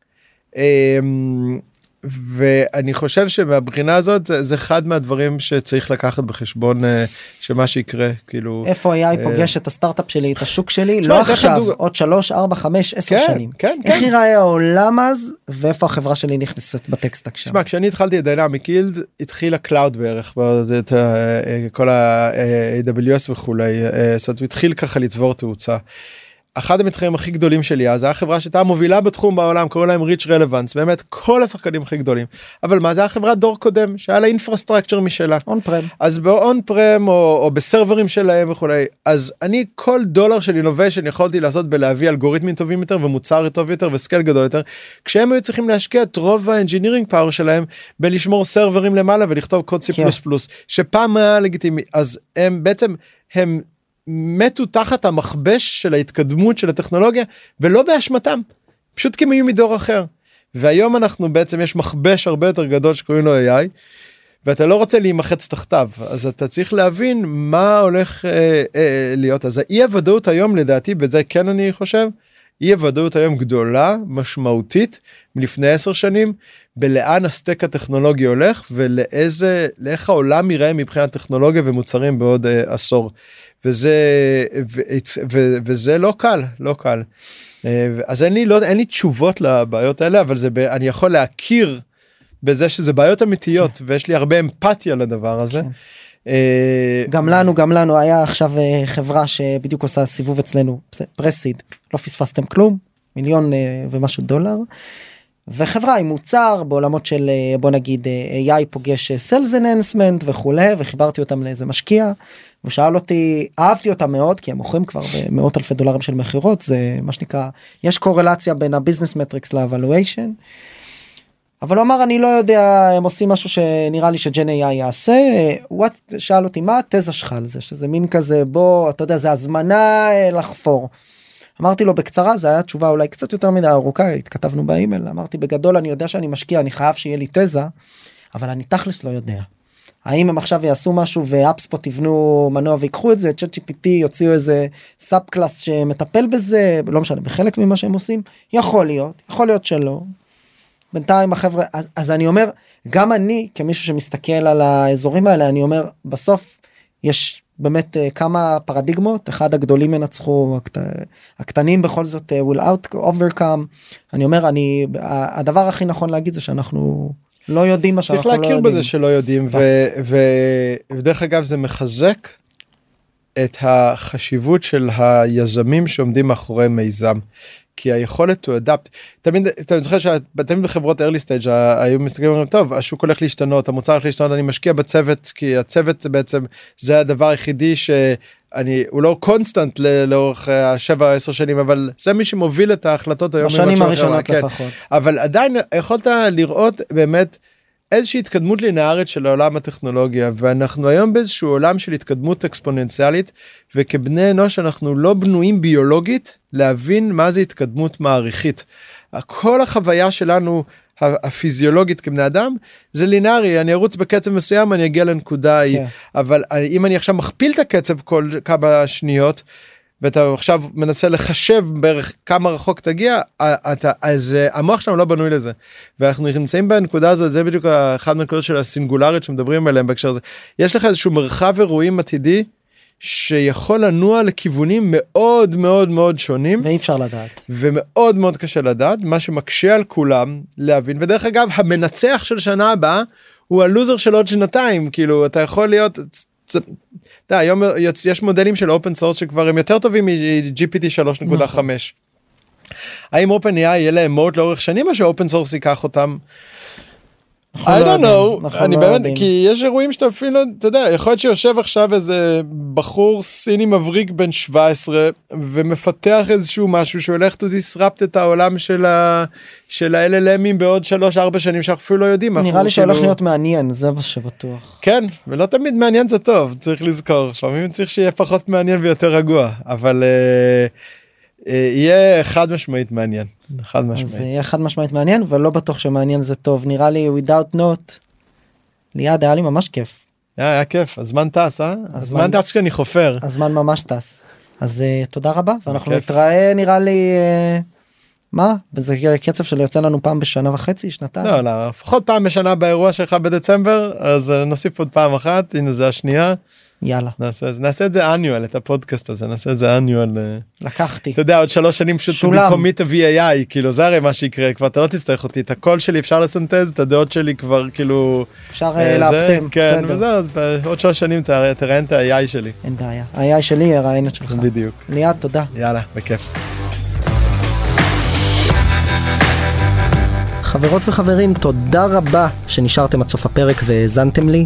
ואני חושב שמבחינה הזאת זה אחד מהדברים שצריך לקחת בחשבון אה, שמה שיקרה כאילו איפה AI אה, פוגש את הסטארט-אפ שלי את השוק שלי לא עכשיו עוד 3 4 5 10 כן, שנים כן, איך כן. ייראה העולם אז ואיפה החברה שלי נכנסת ב tech stack שם. תשמע כשאני התחלתי את דיינמיק יילד התחיל ה cloud בערך את אה, כל ה-AWS וכולי זאת אומרת התחיל ככה לצבור תאוצה. אחד המתחרים הכי גדולים שלי אז היה חברה שהייתה מובילה בתחום בעולם קוראים להם ריץ' רלוונס באמת כל השחקנים הכי גדולים. אבל מה זה היה חברת דור קודם שהיה לה infrastructure משלה. on-prem אז ב on-prem או, או ב server ים שלהם וכולי. אז אני כל דולר של innovation יכולתי לעשות בלהביא אלגוריתמים טובים יותר ומוצר טוב יותר ו scale גדול יותר כשהם היו צריכים להשקיע את רוב ה engineering power שלהם בלשמור server ים למעלה ולכתוב קוד C++ כן. שפעם היה לגיטימי. אז הם בעצם הם מתו תחת המכבש של ההתקדמות של הטכנולוגיה ולא באשמתם פשוט כי הם היו מדור אחר. והיום אנחנו בעצם יש מכבש הרבה יותר גדול שקוראים לו AI ואתה לא רוצה להימחץ תחתיו אז אתה צריך להבין מה הולך אה, אה, להיות אז האי הוודאות היום לדעתי בזה כן אני חושב אי הוודאות היום גדולה משמעותית מלפני עשר שנים בלאן הסטק הטכנולוגי הולך ולאיזה לאיך העולם ייראה מבחינת טכנולוגיה ומוצרים בעוד אה, עשור וזה ו, ו, וזה לא קל לא קל. אה, אז אין לי לא אין לי תשובות לבעיות האלה אבל זה אני יכול להכיר בזה שזה בעיות אמיתיות ויש לי הרבה אמפתיה לדבר הזה. כן. אה, גם לנו גם לנו היה עכשיו אה, חברה שבדיוק עושה סיבוב אצלנו pre-seed לא פספסתם כלום מיליון ומשהו דולר. וחברה עם מוצר בעולמות של בוא נגיד AI פוגש sales enhancement וכולי וחיברתי אותם לאיזה משקיע. הוא שאל אותי אהבתי אותם מאוד כי הם מוכרים כבר במאות אלפי דולרים של מכירות זה מה שנקרא יש קורלציה בין ה business metrics ל evaluation. אבל הוא אמר אני לא יודע הם עושים משהו שנראה לי ש Gen AI יעשה הוא שאל אותי מה התזה שלך על זה שזה מין כזה בוא אתה יודע זה הזמנה אה, לחפור. אמרתי לו בקצרה זה היה תשובה אולי קצת יותר מדי ארוכה התכתבנו באימייל אמרתי בגדול אני יודע שאני משקיע אני חייב שיהיה לי תזה אבל אני תכלס לא יודע. האם הם עכשיו יעשו משהו ו HubSpot יבנו מנוע ויקחו את זה? ChatGPT יוציאו איזה sub class שמטפל בזה לא משנה בחלק ממה שהם עושים? יכול להיות יכול להיות שלא. בינתיים החבר'ה אז, אז אני אומר גם אני כמישהו שמסתכל על האזורים האלה אני אומר בסוף יש באמת uh, כמה פרדיגמות. אחד הגדולים ינצחו הקט... הקטנים בכל זאת uh, will out overcome. אני אומר אני הדבר הכי נכון להגיד זה שאנחנו לא יודעים מה שאנחנו צריך לא להכיר יודעים. בזה שלא יודעים ו- ודרך אגב זה מחזק את החשיבות של היזמים שעומדים מאחורי מיזם. כי היכולת to adapt תמיד אתה זוכר שתמיד בחברות early stage היו מסתכלים ואומרים טוב השוק הולך להשתנות המוצר הולך להשתנות אני משקיע בצוות כי הצוות בעצם זה הדבר היחידי שאני הוא לא קונסטנט לאורך השבע עשר שנים אבל זה מי שמוביל את ההחלטות היום בשנים הראשונות כן. לפחות אבל עדיין יכולת לראות באמת. איזושהי התקדמות לינארית של העולם הטכנולוגיה ואנחנו היום באיזשהו עולם של התקדמות אקספוננציאלית וכבני אנוש אנחנו לא בנויים ביולוגית להבין מה זה התקדמות מעריכית. כל החוויה שלנו הפיזיולוגית כבני אדם זה לינארי אני ארוץ בקצב מסוים אני אגיע לנקודה ההיא כן. אבל אם אני עכשיו מכפיל את הקצב כל כמה שניות. ואתה עכשיו מנסה לחשב בערך כמה רחוק תגיע אתה אז אה, המוח שלנו לא בנוי לזה ואנחנו נמצאים בנקודה הזאת זה בדיוק אחד מהנקודות של הסינגולרית שמדברים עליהם בהקשר הזה יש לך איזשהו מרחב אירועים עתידי שיכול לנוע לכיוונים מאוד מאוד מאוד שונים ואי אפשר לדעת ומאוד מאוד קשה לדעת מה שמקשה על כולם להבין ודרך אגב המנצח של שנה הבאה הוא הלוזר של עוד שנתיים כאילו אתה יכול להיות. אתה יודע, היום יש מודלים של open source שכבר הם יותר טובים מ-GPT 3.5. האם OpenAI יהיה להם moat לאורך שנים או ש open source ייקח אותם. I לא don't יודעים, know, אנחנו אני לא באמת. כי יש אירועים שאתה אפילו, אתה יודע, יכול להיות שיושב עכשיו איזה בחור סיני מבריק בן 17 ומפתח איזשהו משהו שהולך to disrupt את העולם של ה... של ה-LLMים בעוד 3-4 שנים שאנחנו אפילו לא יודעים. נראה לי שהולך כאילו- להיות מעניין זה מה שבטוח. כן, ולא תמיד מעניין זה טוב, צריך לזכור, לפעמים צריך שיהיה פחות מעניין ויותר רגוע, אבל אה, יהיה חד משמעית מעניין, חד אז זה משמעית. יהיה חד משמעית מעניין ולא בטוח שמעניין זה טוב נראה לי without not. ליעד היה לי ממש כיף היה, היה כיף, הזמן טס, אה? הזמן טס כשאני חופר. הזמן ממש טס אז uh, תודה רבה ואנחנו בכיף. נתראה נראה לי uh, מה? וזה קצב של יוצא לנו פעם בשנה וחצי, שנתיים? לא, לא, לפחות פעם בשנה באירוע שלך בדצמבר, אז אה, נוסיף עוד פעם אחת, הנה זה השנייה. יאללה. נעשה, נעשה את זה אניואל, את הפודקאסט הזה, נעשה את זה אניואל. לקחתי. אתה יודע, עוד שלוש שנים פשוט שולם. במקומי תביא AI, כאילו זה הרי מה שיקרה, כבר אתה לא תצטרך אותי, את הקול שלי אפשר לסנטז, את הדעות שלי כבר כאילו... אפשר אה, אה, לאפטם, כן, בסדר. וזהו, אז בעוד שלוש שנים תראה- תראיין את ה-AI שלי. אין בעיה. ה-AI שלי יראיין את שלך. בדיוק. ליעד, תודה. יאללה, בכיף. חברות וחברים, תודה רבה שנשארתם עד סוף הפרק והאזנתם לי.